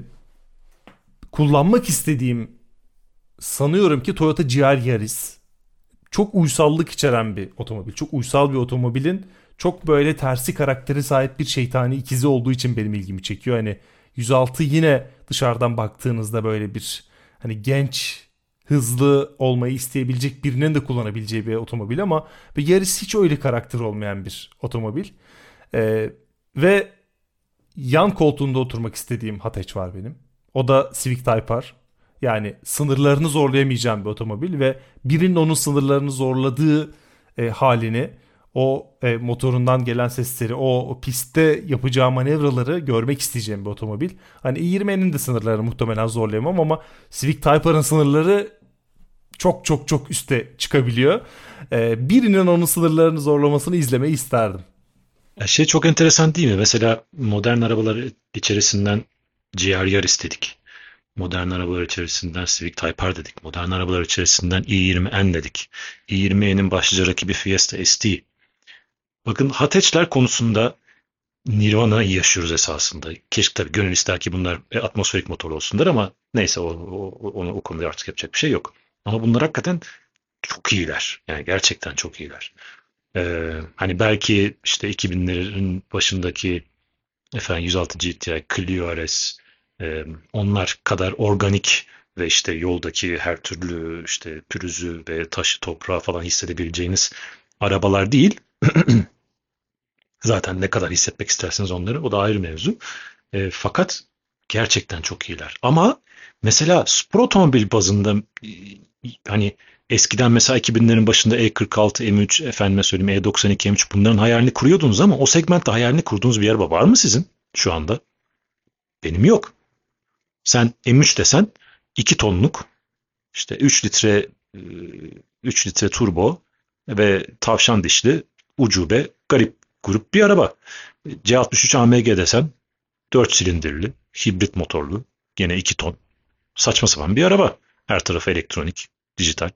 kullanmak istediğim sanıyorum ki Toyota GR Yaris. Çok uysallık içeren bir otomobil. Çok uysal bir otomobilin çok böyle tersi karakteri sahip bir şeytani ikizi olduğu için benim ilgimi çekiyor. Hani 106 yine dışarıdan baktığınızda böyle bir hani genç hızlı olmayı isteyebilecek birinin de kullanabileceği bir otomobil ama bir Yaris hiç öyle karakter olmayan bir otomobil. Ee, ve yan koltuğunda oturmak istediğim Hatch var benim. O da Civic Type R. Yani sınırlarını zorlayamayacağım bir otomobil ve birinin onun sınırlarını zorladığı e, halini o e, motorundan gelen sesleri, o, o pistte yapacağı manevraları görmek isteyeceğim bir otomobil. Hani i20'nin de sınırlarını muhtemelen zorlayamam ama Civic Type R'ın sınırları çok çok çok üste çıkabiliyor. E, birinin onun sınırlarını zorlamasını izlemeyi isterdim. Şey çok enteresan değil mi? Mesela modern arabalar içerisinden GR Yaris dedik. Modern arabalar içerisinden Civic Type R dedik. Modern arabalar içerisinden i20N dedik. i20N'in başlıca rakibi Fiesta ST. Bakın hatchler konusunda Nirvana'yı yaşıyoruz esasında. Keşke tabii gönül ister ki bunlar e, atmosferik motor olsunlar ama neyse o, o, onu, o konuda artık yapacak bir şey yok. Ama bunlar hakikaten çok iyiler. Yani gerçekten çok iyiler. Ee, hani belki işte 2000'lerin başındaki efendim 106 GTI, Clio RS e, onlar kadar organik ve işte yoldaki her türlü işte pürüzü ve taşı toprağı falan hissedebileceğiniz arabalar değil. [clears throat] Zaten ne kadar hissetmek isterseniz onları o da ayrı mevzu. E, fakat gerçekten çok iyiler. Ama mesela spor otomobil bazında e, hani eskiden mesela 2000'lerin başında E46, M3, efendime söyleyeyim E92, M3 bunların hayalini kuruyordunuz ama o segmentte hayalini kurduğunuz bir araba var mı sizin şu anda? Benim yok. Sen M3 desen 2 tonluk işte 3 litre 3 litre turbo ve tavşan dişli ucube garip grup bir araba. C63 AMG desen 4 silindirli, hibrit motorlu, gene 2 ton. Saçma sapan bir araba. Her tarafı elektronik, dijital.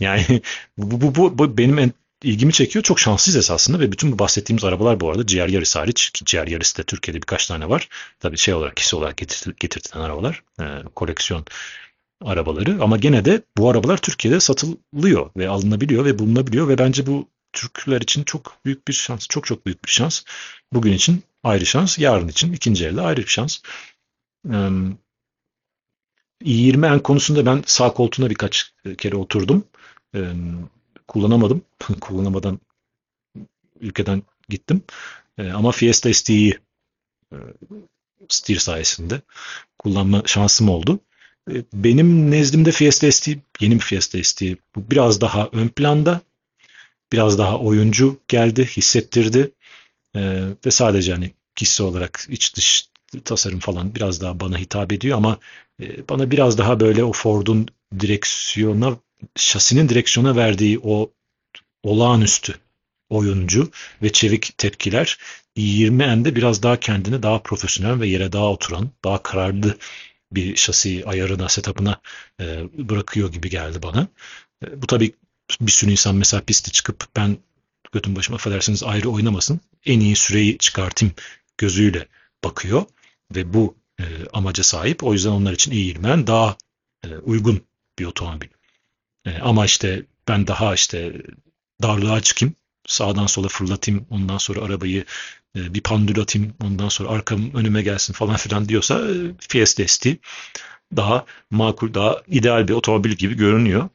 Yani [laughs] bu, bu, bu, bu benim en ilgimi çekiyor. Çok şanslıyız esasında ve bütün bu bahsettiğimiz arabalar bu arada GR Yaris hariç ki GR Yaris'te Türkiye'de birkaç tane var. Tabii şey olarak kişi olarak getir, getirtilen arabalar. E, koleksiyon arabaları ama gene de bu arabalar Türkiye'de satılıyor ve alınabiliyor ve bulunabiliyor ve bence bu Türkler için çok büyük bir şans. Çok çok büyük bir şans. Bugün için ayrı şans. Yarın için ikinci elde ayrı bir şans. Ee, i20N konusunda ben sağ koltuğuna birkaç kere oturdum. Ee, kullanamadım. [laughs] Kullanamadan ülkeden gittim. Ee, ama Fiesta ST'yi e, Steer sayesinde kullanma şansım oldu. Ee, benim nezdimde Fiesta ST, yeni bir Fiesta ST biraz daha ön planda biraz daha oyuncu geldi, hissettirdi. Ee, ve sadece hani kişi olarak iç dış tasarım falan biraz daha bana hitap ediyor ama e, bana biraz daha böyle o Ford'un direksiyona, şasinin direksiyona verdiği o olağanüstü oyuncu ve çevik tepkiler i20N'de biraz daha kendini daha profesyonel ve yere daha oturan, daha kararlı bir şasi ayarına, setup'ına e, bırakıyor gibi geldi bana. E, bu tabii bir sürü insan mesela pisti çıkıp ben götüm başıma affedersiniz ayrı oynamasın. En iyi süreyi çıkartayım gözüyle bakıyor ve bu e, amaca sahip. O yüzden onlar için eğilmen daha e, uygun bir otomobil. E, ama işte ben daha işte darlığa çıkayım, sağdan sola fırlatayım, ondan sonra arabayı e, bir pandül atayım, ondan sonra arkam önüme gelsin falan [laughs] filan diyorsa e, Fiesta ST daha makul, daha ideal bir otomobil gibi görünüyor.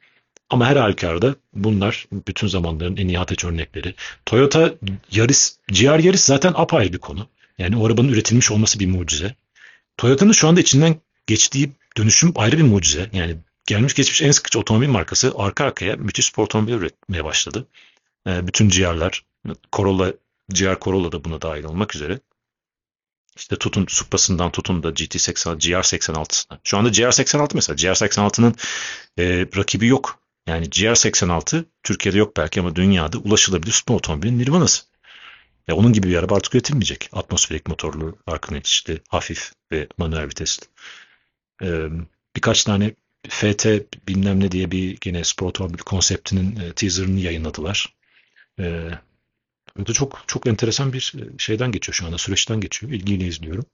Ama her halükarda bunlar bütün zamanların en iyi Hateç örnekleri. Toyota Yaris, GR Yaris zaten apayrı bir konu. Yani o arabanın üretilmiş olması bir mucize. Toyota'nın şu anda içinden geçtiği dönüşüm ayrı bir mucize. Yani gelmiş geçmiş en sıkıcı otomobil markası arka arkaya müthiş spor otomobil üretmeye başladı. E, bütün GR'lar, Corolla, GR Corolla da buna dahil olmak üzere. İşte tutun Supra'sından tutun da GT80, GR86'sına. Şu anda GR86 mesela. GR86'nın e, rakibi yok. Yani GR86 Türkiye'de yok belki ama dünyada ulaşılabilir spor otomobilin nirvanası. Ya onun gibi bir araba artık üretilmeyecek. Atmosferik motorlu, arka itişli, hafif ve manuel vitesli. Ee, birkaç tane FT bilmem ne diye bir gene spor otomobil konseptinin e, teaserını yayınladılar. Ee, da çok çok enteresan bir e, şeyden geçiyor şu anda, süreçten geçiyor. İlgiyle izliyorum.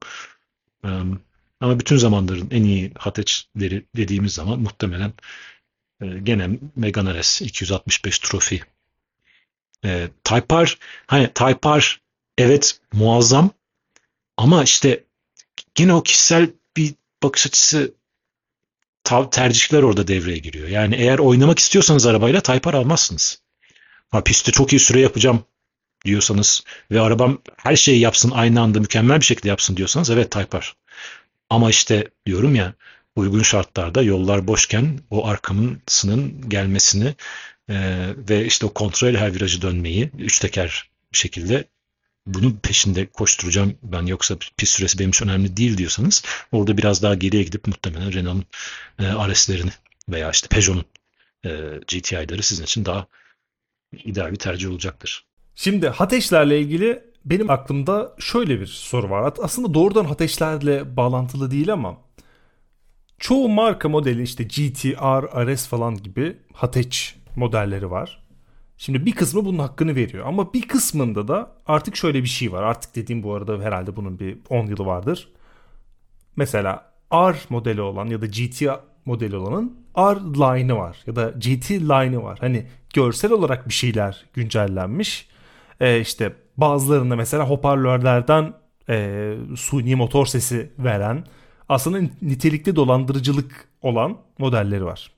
Ee, ama bütün zamanların en iyi hateçleri dediğimiz zaman muhtemelen gene Megane RS 265 trofi. E, Type hani Type R evet muazzam ama işte gene o kişisel bir bakış açısı tercihler orada devreye giriyor. Yani eğer oynamak istiyorsanız arabayla Type R almazsınız. Ha, pistte çok iyi süre yapacağım diyorsanız ve arabam her şeyi yapsın aynı anda mükemmel bir şekilde yapsın diyorsanız evet Type R. Ama işte diyorum ya uygun şartlarda yollar boşken o arkamın gelmesini e, ve işte o kontrol her virajı dönmeyi üç teker şekilde bunun peşinde koşturacağım ben yoksa pis süresi benim için önemli değil diyorsanız orada biraz daha geriye gidip muhtemelen Renault'un e, RS'lerini veya işte Peugeot'un e, GTI'ları sizin için daha ideal bir tercih olacaktır. Şimdi Hateşlerle ilgili benim aklımda şöyle bir soru var. Aslında doğrudan Hateşlerle bağlantılı değil ama çoğu marka modeli işte GTR, RS falan gibi Hateç modelleri var. Şimdi bir kısmı bunun hakkını veriyor ama bir kısmında da artık şöyle bir şey var. Artık dediğim bu arada herhalde bunun bir 10 yılı vardır. Mesela R modeli olan ya da GT modeli olanın R line'ı var ya da GT line'ı var. Hani görsel olarak bir şeyler güncellenmiş. Ee, işte bazılarında mesela hoparlörlerden e, suni motor sesi veren aslında nitelikli dolandırıcılık olan modelleri var.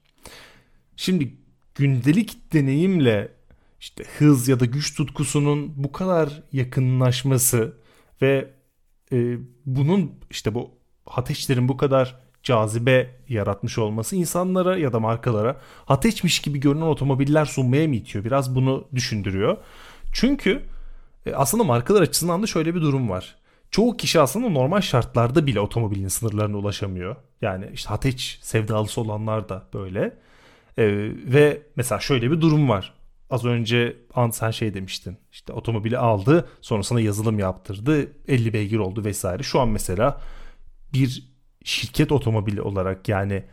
Şimdi gündelik deneyimle işte hız ya da güç tutkusunun bu kadar yakınlaşması ve e, bunun işte bu ateşlerin bu kadar cazibe yaratmış olması insanlara ya da markalara ateşmiş gibi görünen otomobiller sunmaya mı itiyor? Biraz bunu düşündürüyor. Çünkü e, aslında markalar açısından da şöyle bir durum var. Çoğu kişi aslında normal şartlarda bile otomobilin sınırlarına ulaşamıyor. Yani işte ateş sevdalısı olanlar da böyle. Ee, ve mesela şöyle bir durum var. Az önce an sen şey demiştin. İşte otomobili aldı, sonrasında yazılım yaptırdı, 50 beygir oldu vesaire. Şu an mesela bir şirket otomobili olarak yani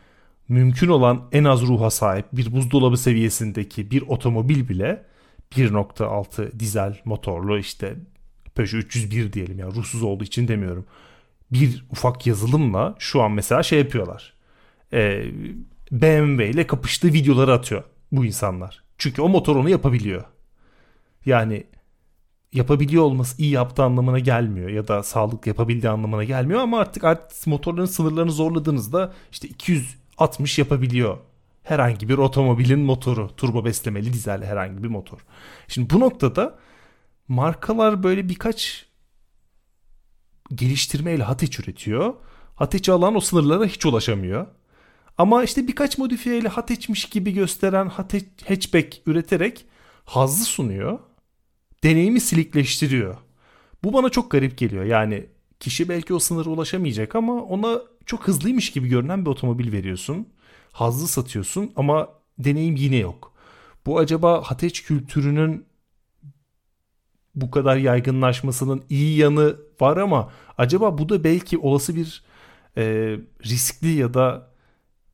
mümkün olan en az ruha sahip bir buzdolabı seviyesindeki bir otomobil bile 1.6 dizel motorlu işte Peugeot 301 diyelim ya ruhsuz olduğu için demiyorum. Bir ufak yazılımla şu an mesela şey yapıyorlar. Ee, BMW ile kapıştığı videoları atıyor bu insanlar. Çünkü o motor onu yapabiliyor. Yani yapabiliyor olması iyi yaptığı anlamına gelmiyor ya da sağlık yapabildiği anlamına gelmiyor ama artık artık motorların sınırlarını zorladığınızda işte 260 yapabiliyor herhangi bir otomobilin motoru turbo beslemeli dizel herhangi bir motor. Şimdi bu noktada markalar böyle birkaç geliştirmeyle Hateç üretiyor. Hateç alan o sınırlara hiç ulaşamıyor. Ama işte birkaç modifiyeyle Hateç'miş gibi gösteren Hateç hatchback üreterek hazzı sunuyor. Deneyimi silikleştiriyor. Bu bana çok garip geliyor. Yani kişi belki o sınıra ulaşamayacak ama ona çok hızlıymış gibi görünen bir otomobil veriyorsun. Hazzı satıyorsun ama deneyim yine yok. Bu acaba Hateç kültürünün bu kadar yaygınlaşmasının iyi yanı var ama acaba bu da belki olası bir e, riskli ya da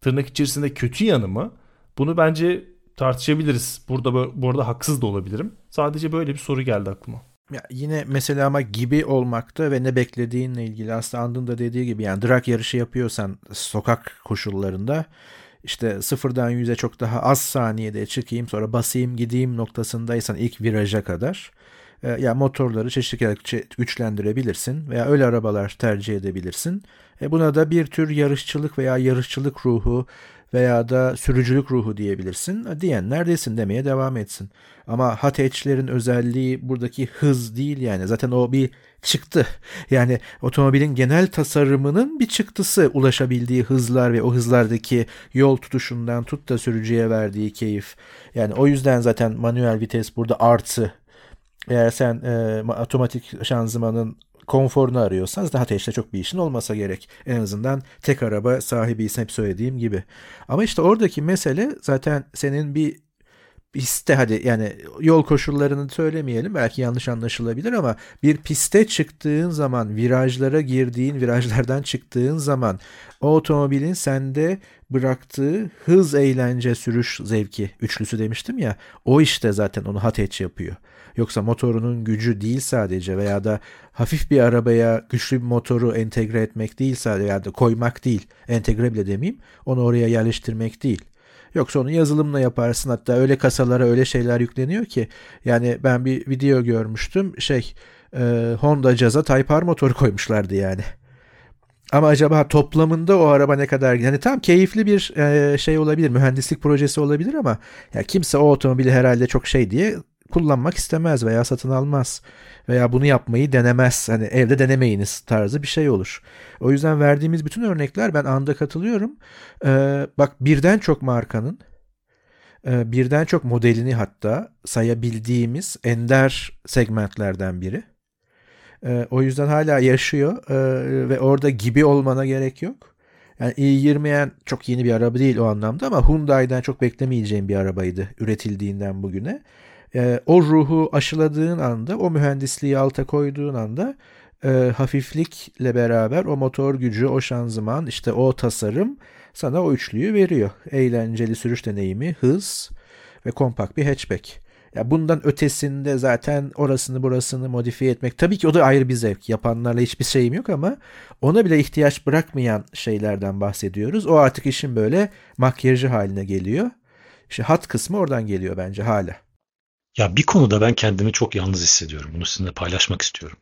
tırnak içerisinde kötü yanı mı? Bunu bence tartışabiliriz. Burada bu arada haksız da olabilirim. Sadece böyle bir soru geldi aklıma. Ya yine mesela ama gibi olmakta ve ne beklediğinle ilgili aslında Andın da dediği gibi yani drag yarışı yapıyorsan sokak koşullarında işte sıfırdan yüze çok daha az saniyede çıkayım sonra basayım gideyim noktasındaysan ilk viraja kadar e, ya motorları çeşitli güçlendirebilirsin veya öyle arabalar tercih edebilirsin. E buna da bir tür yarışçılık veya yarışçılık ruhu veya da sürücülük ruhu diyebilirsin. Diyen neredesin demeye devam etsin. Ama hatchlerin özelliği buradaki hız değil yani. Zaten o bir çıktı. [laughs] Yani otomobilin genel tasarımının bir çıktısı ulaşabildiği hızlar ve o hızlardaki yol tutuşundan tut da sürücüye verdiği keyif. Yani o yüzden zaten manuel vites burada artı. Eğer sen e, otomatik şanzımanın konforunu arıyorsan zaten ateşte çok bir işin olmasa gerek. En azından tek araba sahibiysen hep söylediğim gibi. Ama işte oradaki mesele zaten senin bir piste hadi yani yol koşullarını söylemeyelim belki yanlış anlaşılabilir ama bir piste çıktığın zaman virajlara girdiğin virajlardan çıktığın zaman o otomobilin sende bıraktığı hız eğlence sürüş zevki üçlüsü demiştim ya o işte zaten onu hatch yapıyor. Yoksa motorunun gücü değil sadece veya da hafif bir arabaya güçlü bir motoru entegre etmek değil sadece ya da koymak değil entegre bile demeyeyim onu oraya yerleştirmek değil. Yoksa onu yazılımla yaparsın hatta öyle kasalara öyle şeyler yükleniyor ki yani ben bir video görmüştüm şey e, Honda Jazz'a Type R motoru koymuşlardı yani. Ama acaba toplamında o araba ne kadar yani tam keyifli bir e, şey olabilir mühendislik projesi olabilir ama ya kimse o otomobili herhalde çok şey diye kullanmak istemez veya satın almaz veya bunu yapmayı denemez. Hani evde denemeyiniz tarzı bir şey olur. O yüzden verdiğimiz bütün örnekler ben anda katılıyorum. Ee, bak birden çok markanın e, birden çok modelini hatta sayabildiğimiz ender segmentlerden biri. E, o yüzden hala yaşıyor e, ve orada gibi olmana gerek yok. Yani i20'en çok yeni bir araba değil o anlamda ama Hyundai'den çok beklemeyeceğim bir arabaydı üretildiğinden bugüne e, o ruhu aşıladığın anda, o mühendisliği alta koyduğun anda e, hafiflikle beraber o motor gücü, o şanzıman, işte o tasarım sana o üçlüyü veriyor. Eğlenceli sürüş deneyimi, hız ve kompakt bir hatchback. Ya bundan ötesinde zaten orasını burasını modifiye etmek tabii ki o da ayrı bir zevk. Yapanlarla hiçbir şeyim yok ama ona bile ihtiyaç bırakmayan şeylerden bahsediyoruz. O artık işin böyle makyajı haline geliyor. İşte hat kısmı oradan geliyor bence hala. Ya bir konuda ben kendimi çok yalnız hissediyorum. Bunu sizinle paylaşmak istiyorum.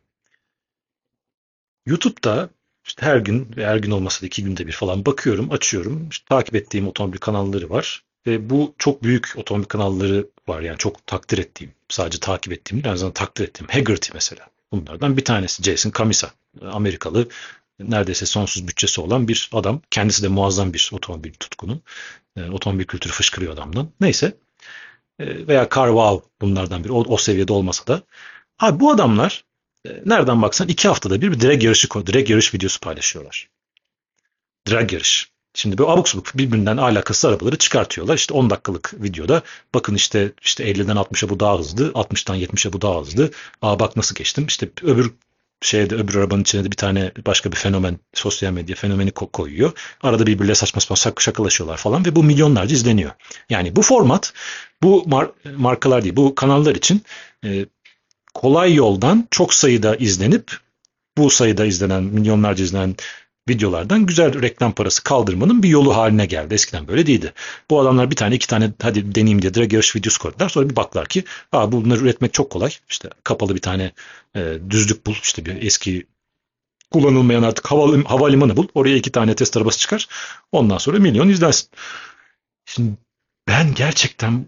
YouTube'da işte her gün ve her gün olmasa da iki günde bir falan bakıyorum, açıyorum. İşte takip ettiğim otomobil kanalları var. Ve bu çok büyük otomobil kanalları var. Yani çok takdir ettiğim, sadece takip ettiğim değil, aynı zamanda takdir ettiğim. Haggerty mesela. Bunlardan bir tanesi Jason Camisa. Amerikalı neredeyse sonsuz bütçesi olan bir adam. Kendisi de muazzam bir otomobil tutkunu. E, otomobil kültürü fışkırıyor adamdan. Neyse. E, veya Carval bunlardan biri. O, o seviyede olmasa da. Abi bu adamlar e, nereden baksan iki haftada bir bir drag yarışı drag yarış videosu paylaşıyorlar. Drag yarış. Şimdi böyle abuk subuk birbirinden alakasız arabaları çıkartıyorlar. İşte 10 dakikalık videoda bakın işte işte 50'den 60'a bu daha hızlı, 60'tan 70'e bu daha hızlı. Aa bak nasıl geçtim. İşte öbür şeyde öbür arabanın içine de bir tane başka bir fenomen sosyal medya fenomeni koyuyor. Arada birbirle saçma sapan şakalaşıyorlar falan ve bu milyonlarca izleniyor. Yani bu format bu mar markalar değil bu kanallar için e, kolay yoldan çok sayıda izlenip bu sayıda izlenen milyonlarca izlenen videolardan güzel reklam parası kaldırmanın bir yolu haline geldi. Eskiden böyle değildi. Bu adamlar bir tane iki tane hadi deneyeyim diye direkt yarış videosu koydular. Sonra bir baklar ki Aa, bunları üretmek çok kolay. İşte kapalı bir tane e, düzlük bul. İşte bir eski kullanılmayan artık havalim, havalimanı bul. Oraya iki tane test arabası çıkar. Ondan sonra milyon izlersin. Şimdi ben gerçekten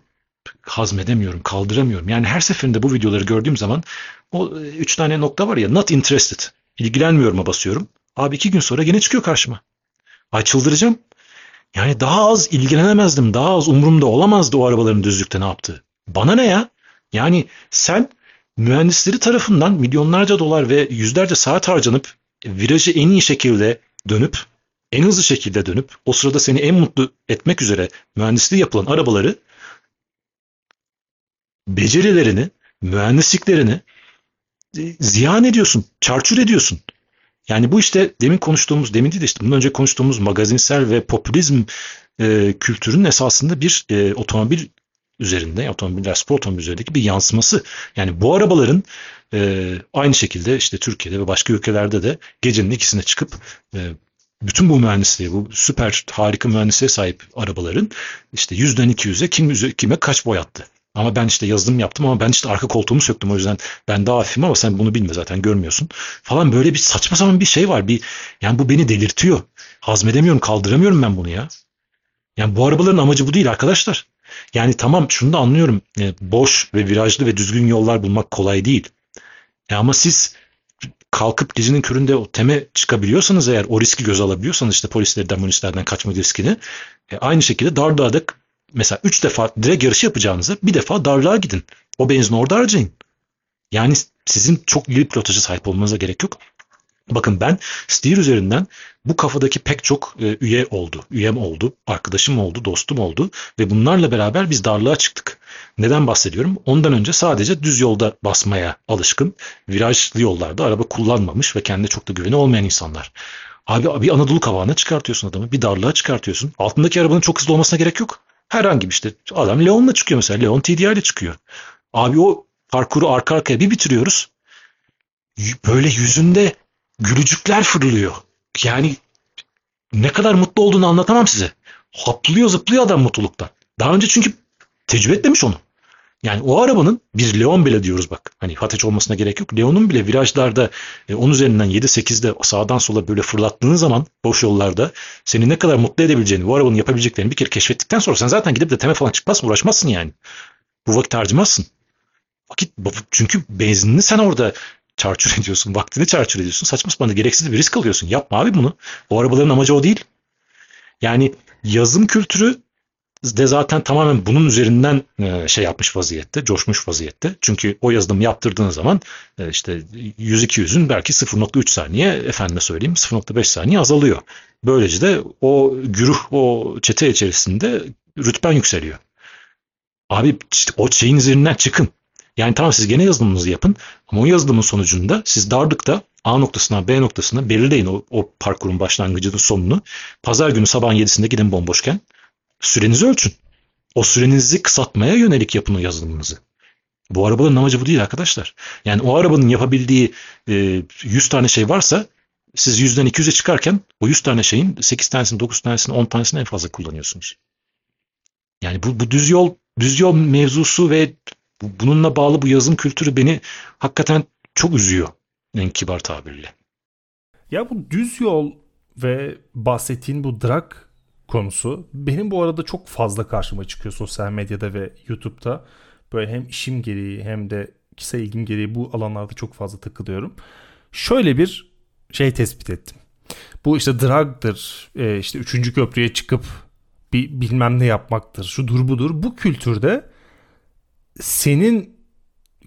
hazmedemiyorum, kaldıramıyorum. Yani her seferinde bu videoları gördüğüm zaman o e, üç tane nokta var ya not interested. İlgilenmiyorum'a basıyorum. Abi iki gün sonra yine çıkıyor karşıma. Ay çıldıracağım. Yani daha az ilgilenemezdim. Daha az umurumda olamazdı o arabaların düzlükte ne yaptığı. Bana ne ya? Yani sen mühendisleri tarafından milyonlarca dolar ve yüzlerce saat harcanıp virajı en iyi şekilde dönüp en hızlı şekilde dönüp o sırada seni en mutlu etmek üzere mühendisliği yapılan arabaları becerilerini, mühendisliklerini ziyan ediyorsun, çarçur ediyorsun. Yani bu işte demin konuştuğumuz, demin değil de işte bundan önce konuştuğumuz magazinsel ve popülizm e, kültürünün esasında bir e, otomobil üzerinde, otomobiller, spor otomobil üzerindeki bir yansıması. Yani bu arabaların e, aynı şekilde işte Türkiye'de ve başka ülkelerde de gecenin ikisine çıkıp e, bütün bu mühendisliği, bu süper harika mühendisliğe sahip arabaların işte yüzden 200'e kim kime kaç boyattı. Ama ben işte yazılım yaptım ama ben işte arka koltuğumu söktüm o yüzden ben daha hafifim ama sen bunu bilme zaten görmüyorsun. Falan böyle bir saçma sapan bir şey var. Bir yani bu beni delirtiyor. Hazmedemiyorum, kaldıramıyorum ben bunu ya. Yani bu arabaların amacı bu değil arkadaşlar. Yani tamam şunu da anlıyorum. E, boş ve virajlı ve düzgün yollar bulmak kolay değil. E ama siz kalkıp gecenin köründe o teme çıkabiliyorsanız eğer o riski göz alabiliyorsanız işte polislerden polislerden kaçma riskini e, aynı şekilde Darlıağ'da mesela 3 defa direkt yarışı yapacağınızı bir defa Darlığa gidin. O benzin orada harcayın. Yani sizin çok iyi pilotajı sahip olmanıza gerek yok. Bakın ben Steer üzerinden bu kafadaki pek çok e, üye oldu. Üyem oldu, arkadaşım oldu, dostum oldu ve bunlarla beraber biz darlığa çıktık. Neden bahsediyorum? Ondan önce sadece düz yolda basmaya alışkın, virajlı yollarda araba kullanmamış ve kendine çok da güveni olmayan insanlar. Abi bir Anadolu kavağına çıkartıyorsun adamı, bir darlığa çıkartıyorsun. Altındaki arabanın çok hızlı olmasına gerek yok. Herhangi bir işte adam Leon'la çıkıyor mesela. Leon TDI ile çıkıyor. Abi o parkuru arka arkaya bir bitiriyoruz. Böyle yüzünde gülücükler fırlıyor. Yani ne kadar mutlu olduğunu anlatamam size. Hoplıyor zıplıyor adam mutluluktan. Daha önce çünkü tecrübe etmemiş onu. Yani o arabanın bir Leon bile diyoruz bak. Hani Hateç olmasına gerek yok. Leon'un bile virajlarda e, 10 üzerinden 7-8'de sağdan sola böyle fırlattığın zaman boş yollarda seni ne kadar mutlu edebileceğini, bu arabanın yapabileceklerini bir kere keşfettikten sonra sen zaten gidip de teme falan çıkmazsın, uğraşmazsın yani. Bu vakit harcamazsın. Vakit çünkü benzinini sen orada çarçur ediyorsun. Vaktini çarçur ediyorsun. Saçma sapan gereksiz bir risk alıyorsun. Yapma abi bunu. O arabaların amacı o değil. Yani yazım kültürü de zaten tamamen bunun üzerinden e, şey yapmış vaziyette, coşmuş vaziyette. Çünkü o yazılımı yaptırdığın zaman e, işte 100-200'ün belki 0.3 saniye, efendime söyleyeyim 0.5 saniye azalıyor. Böylece de o güruh, o çete içerisinde rütben yükseliyor. Abi o şeyin üzerinden çıkın. Yani tamam siz gene yazılımınızı yapın ama o yazılımın sonucunda siz darlıkta A noktasına B noktasına belirleyin o, o parkurun başlangıcını sonunu. Pazar günü sabahın 7'sinde gidin bomboşken sürenizi ölçün. O sürenizi kısaltmaya yönelik yapın o yazılımınızı. Bu arabanın amacı bu değil arkadaşlar. Yani o arabanın yapabildiği e, 100 tane şey varsa siz 100'den 200'e çıkarken o 100 tane şeyin 8 tanesini, 9 tanesini, 10 tanesini en fazla kullanıyorsunuz. Yani bu, bu düz yol düz yol mevzusu ve bununla bağlı bu yazım kültürü beni hakikaten çok üzüyor en kibar tabirle. Ya bu düz yol ve bahsettiğin bu drag konusu benim bu arada çok fazla karşıma çıkıyor sosyal medyada ve YouTube'da. Böyle hem işim gereği hem de kişisel ilgim gereği bu alanlarda çok fazla takılıyorum. Şöyle bir şey tespit ettim. Bu işte drag'dır, e, işte üçüncü köprüye çıkıp bir bilmem ne yapmaktır, şudur budur. Bu kültürde senin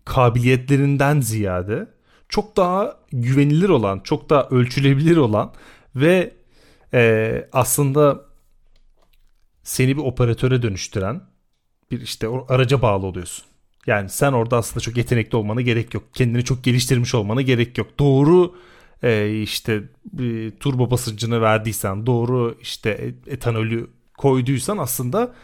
kabiliyetlerinden ziyade çok daha güvenilir olan, çok daha ölçülebilir olan ve e, aslında seni bir operatöre dönüştüren bir işte araca bağlı oluyorsun. Yani sen orada aslında çok yetenekli olmana gerek yok. Kendini çok geliştirmiş olmana gerek yok. Doğru e, işte e, turbo basıncını verdiysen, doğru işte etanolü koyduysan aslında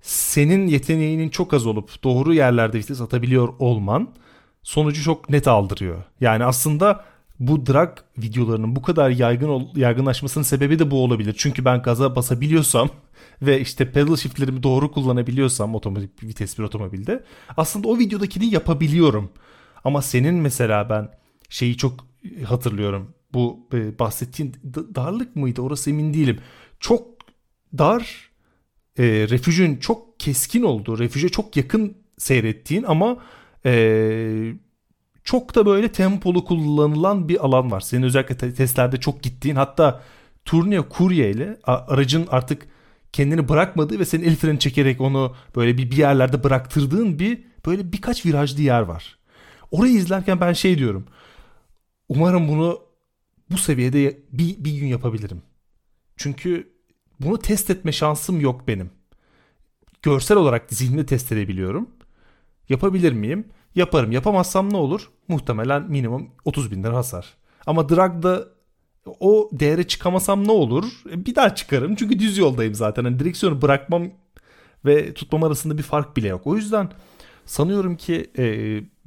senin yeteneğinin çok az olup doğru yerlerde vites atabiliyor olman sonucu çok net aldırıyor. Yani aslında bu drag videolarının bu kadar yaygın yaygınlaşmasının sebebi de bu olabilir. Çünkü ben gaza basabiliyorsam [laughs] ve işte pedal shift'lerimi doğru kullanabiliyorsam otomatik vites bir otomobilde aslında o videodakini yapabiliyorum. Ama senin mesela ben şeyi çok hatırlıyorum. Bu e, bahsettiğin darlık mıydı? Orası emin değilim. Çok dar e, refüjün çok keskin olduğu, refüje çok yakın seyrettiğin ama e, çok da böyle tempolu kullanılan bir alan var. Senin özellikle testlerde çok gittiğin hatta Tourneo kurye ile aracın artık kendini bırakmadığı ve senin el freni çekerek onu böyle bir, bir yerlerde bıraktırdığın bir böyle birkaç virajlı yer var. Orayı izlerken ben şey diyorum. Umarım bunu bu seviyede bir, bir gün yapabilirim. Çünkü bunu test etme şansım yok benim. Görsel olarak zihnimde test edebiliyorum. Yapabilir miyim? Yaparım. Yapamazsam ne olur? Muhtemelen minimum 30 bin lira hasar. Ama drag'da o değere çıkamasam ne olur? E, bir daha çıkarım çünkü düz yoldayım zaten. Hani direksiyonu bırakmam ve tutmam arasında bir fark bile yok. O yüzden sanıyorum ki e,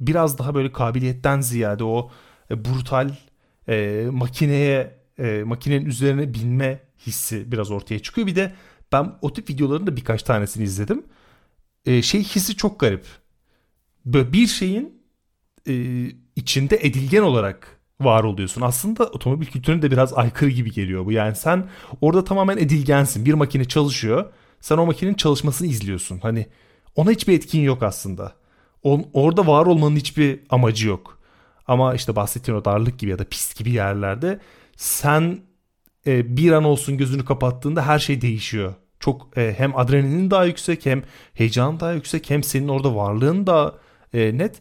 biraz daha böyle kabiliyetten ziyade o e, brutal e, makineye e, makinenin üzerine binme hissi biraz ortaya çıkıyor. Bir de ben o tip videoların da birkaç tanesini izledim. E, şey hissi çok garip. Bir şeyin e, içinde edilgen olarak var oluyorsun. Aslında otomobil kültürüne de biraz aykırı gibi geliyor bu. Yani sen orada tamamen edilgensin. Bir makine çalışıyor. Sen o makinenin çalışmasını izliyorsun. Hani ona hiçbir etkin yok aslında. On, orada var olmanın hiçbir amacı yok. Ama işte bahsettiğin o darlık gibi ya da pist gibi yerlerde sen e, bir an olsun gözünü kapattığında her şey değişiyor. Çok e, hem adrenalin daha yüksek hem heyecan daha yüksek hem senin orada varlığın da e, net.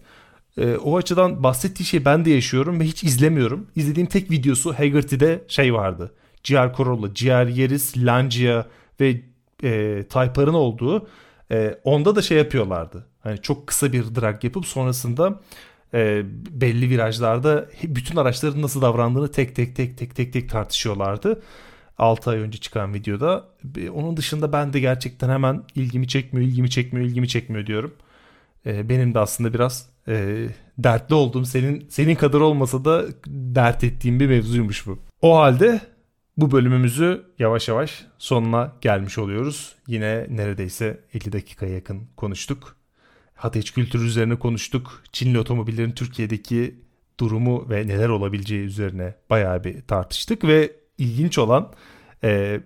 E, o açıdan bahsettiği şey ben de yaşıyorum ve hiç izlemiyorum. İzlediğim tek videosu Haggerty'de şey vardı. GR Corolla, GR Yaris, Lancia ve e, Type-R'ın olduğu e, onda da şey yapıyorlardı. Hani çok kısa bir drag yapıp sonrasında e, belli virajlarda bütün araçların nasıl davrandığını tek tek tek tek tek tek tartışıyorlardı. 6 ay önce çıkan videoda. Onun dışında ben de gerçekten hemen ilgimi çekmiyor, ilgimi çekmiyor, ilgimi çekmiyor diyorum. E, benim de aslında biraz e, dertli olduğum, senin senin kadar olmasa da dert ettiğim bir mevzuymuş bu. O halde bu bölümümüzü yavaş yavaş sonuna gelmiş oluyoruz. Yine neredeyse 50 dakikaya yakın konuştuk. Hatay kültürü üzerine konuştuk. Çinli otomobillerin Türkiye'deki durumu ve neler olabileceği üzerine bayağı bir tartıştık ve ilginç olan e,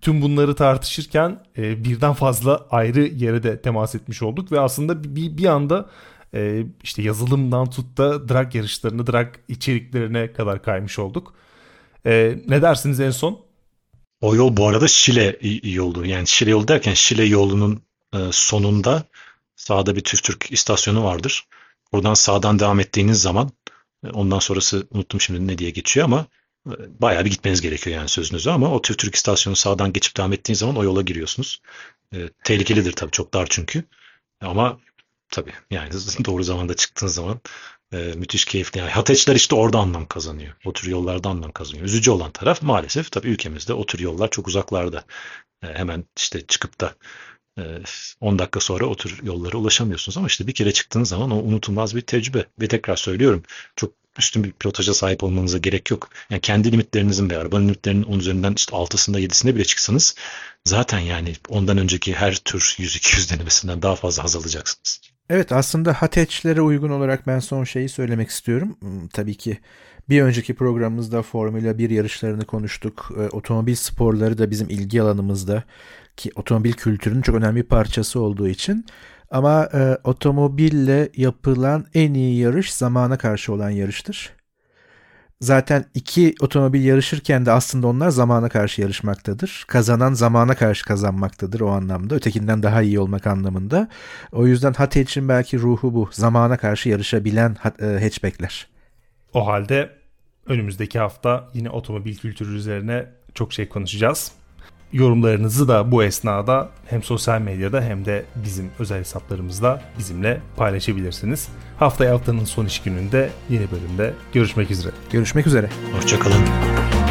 tüm bunları tartışırken e, birden fazla ayrı yere de temas etmiş olduk ve aslında bir, bir anda e, işte yazılımdan tut da drag yarışlarını, drag içeriklerine kadar kaymış olduk. E, ne dersiniz en son? O yol bu arada Şile yolu. Yani Şile yolu derken Şile yolunun e, sonunda sağda bir Türk istasyonu vardır. Oradan sağdan devam ettiğiniz zaman e, ondan sonrası unuttum şimdi ne diye geçiyor ama bayağı bir gitmeniz gerekiyor yani sözünüzü ama o Türk istasyonu sağdan geçip devam ettiğiniz zaman o yola giriyorsunuz. E, tehlikelidir tabii çok dar çünkü. Ama tabii yani [laughs] doğru zamanda çıktığınız zaman e, müthiş keyifli. Yani hateçler işte orada anlam kazanıyor. O tür yollarda anlam kazanıyor. Üzücü olan taraf maalesef tabii ülkemizde o tür yollar çok uzaklarda. E, hemen işte çıkıp da 10 e, dakika sonra o tür yollara ulaşamıyorsunuz ama işte bir kere çıktığınız zaman o unutulmaz bir tecrübe. Ve tekrar söylüyorum çok üstün bir pilotaja sahip olmanıza gerek yok. Yani kendi limitlerinizin ve arabanın limitlerinin 10 üzerinden işte 6'sında 7'sinde bile çıksanız zaten yani ondan önceki her tür 100-200 denemesinden daha fazla haz alacaksınız. Evet aslında hatch'lere uygun olarak ben son şeyi söylemek istiyorum. Hmm, tabii ki bir önceki programımızda Formula 1 yarışlarını konuştuk. E, otomobil sporları da bizim ilgi alanımızda ki otomobil kültürünün çok önemli bir parçası olduğu için. Ama e, otomobille yapılan en iyi yarış zamana karşı olan yarıştır. Zaten iki otomobil yarışırken de aslında onlar zamana karşı yarışmaktadır. Kazanan zamana karşı kazanmaktadır o anlamda. Ötekinden daha iyi olmak anlamında. O yüzden Hate için belki ruhu bu. Zamana karşı yarışabilen e, hatchbackler. O halde önümüzdeki hafta yine otomobil kültürü üzerine çok şey konuşacağız. Yorumlarınızı da bu esnada hem sosyal medyada hem de bizim özel hesaplarımızda bizimle paylaşabilirsiniz. Haftaya haftanın son iş gününde yeni bölümde görüşmek üzere. Görüşmek üzere. Hoşçakalın.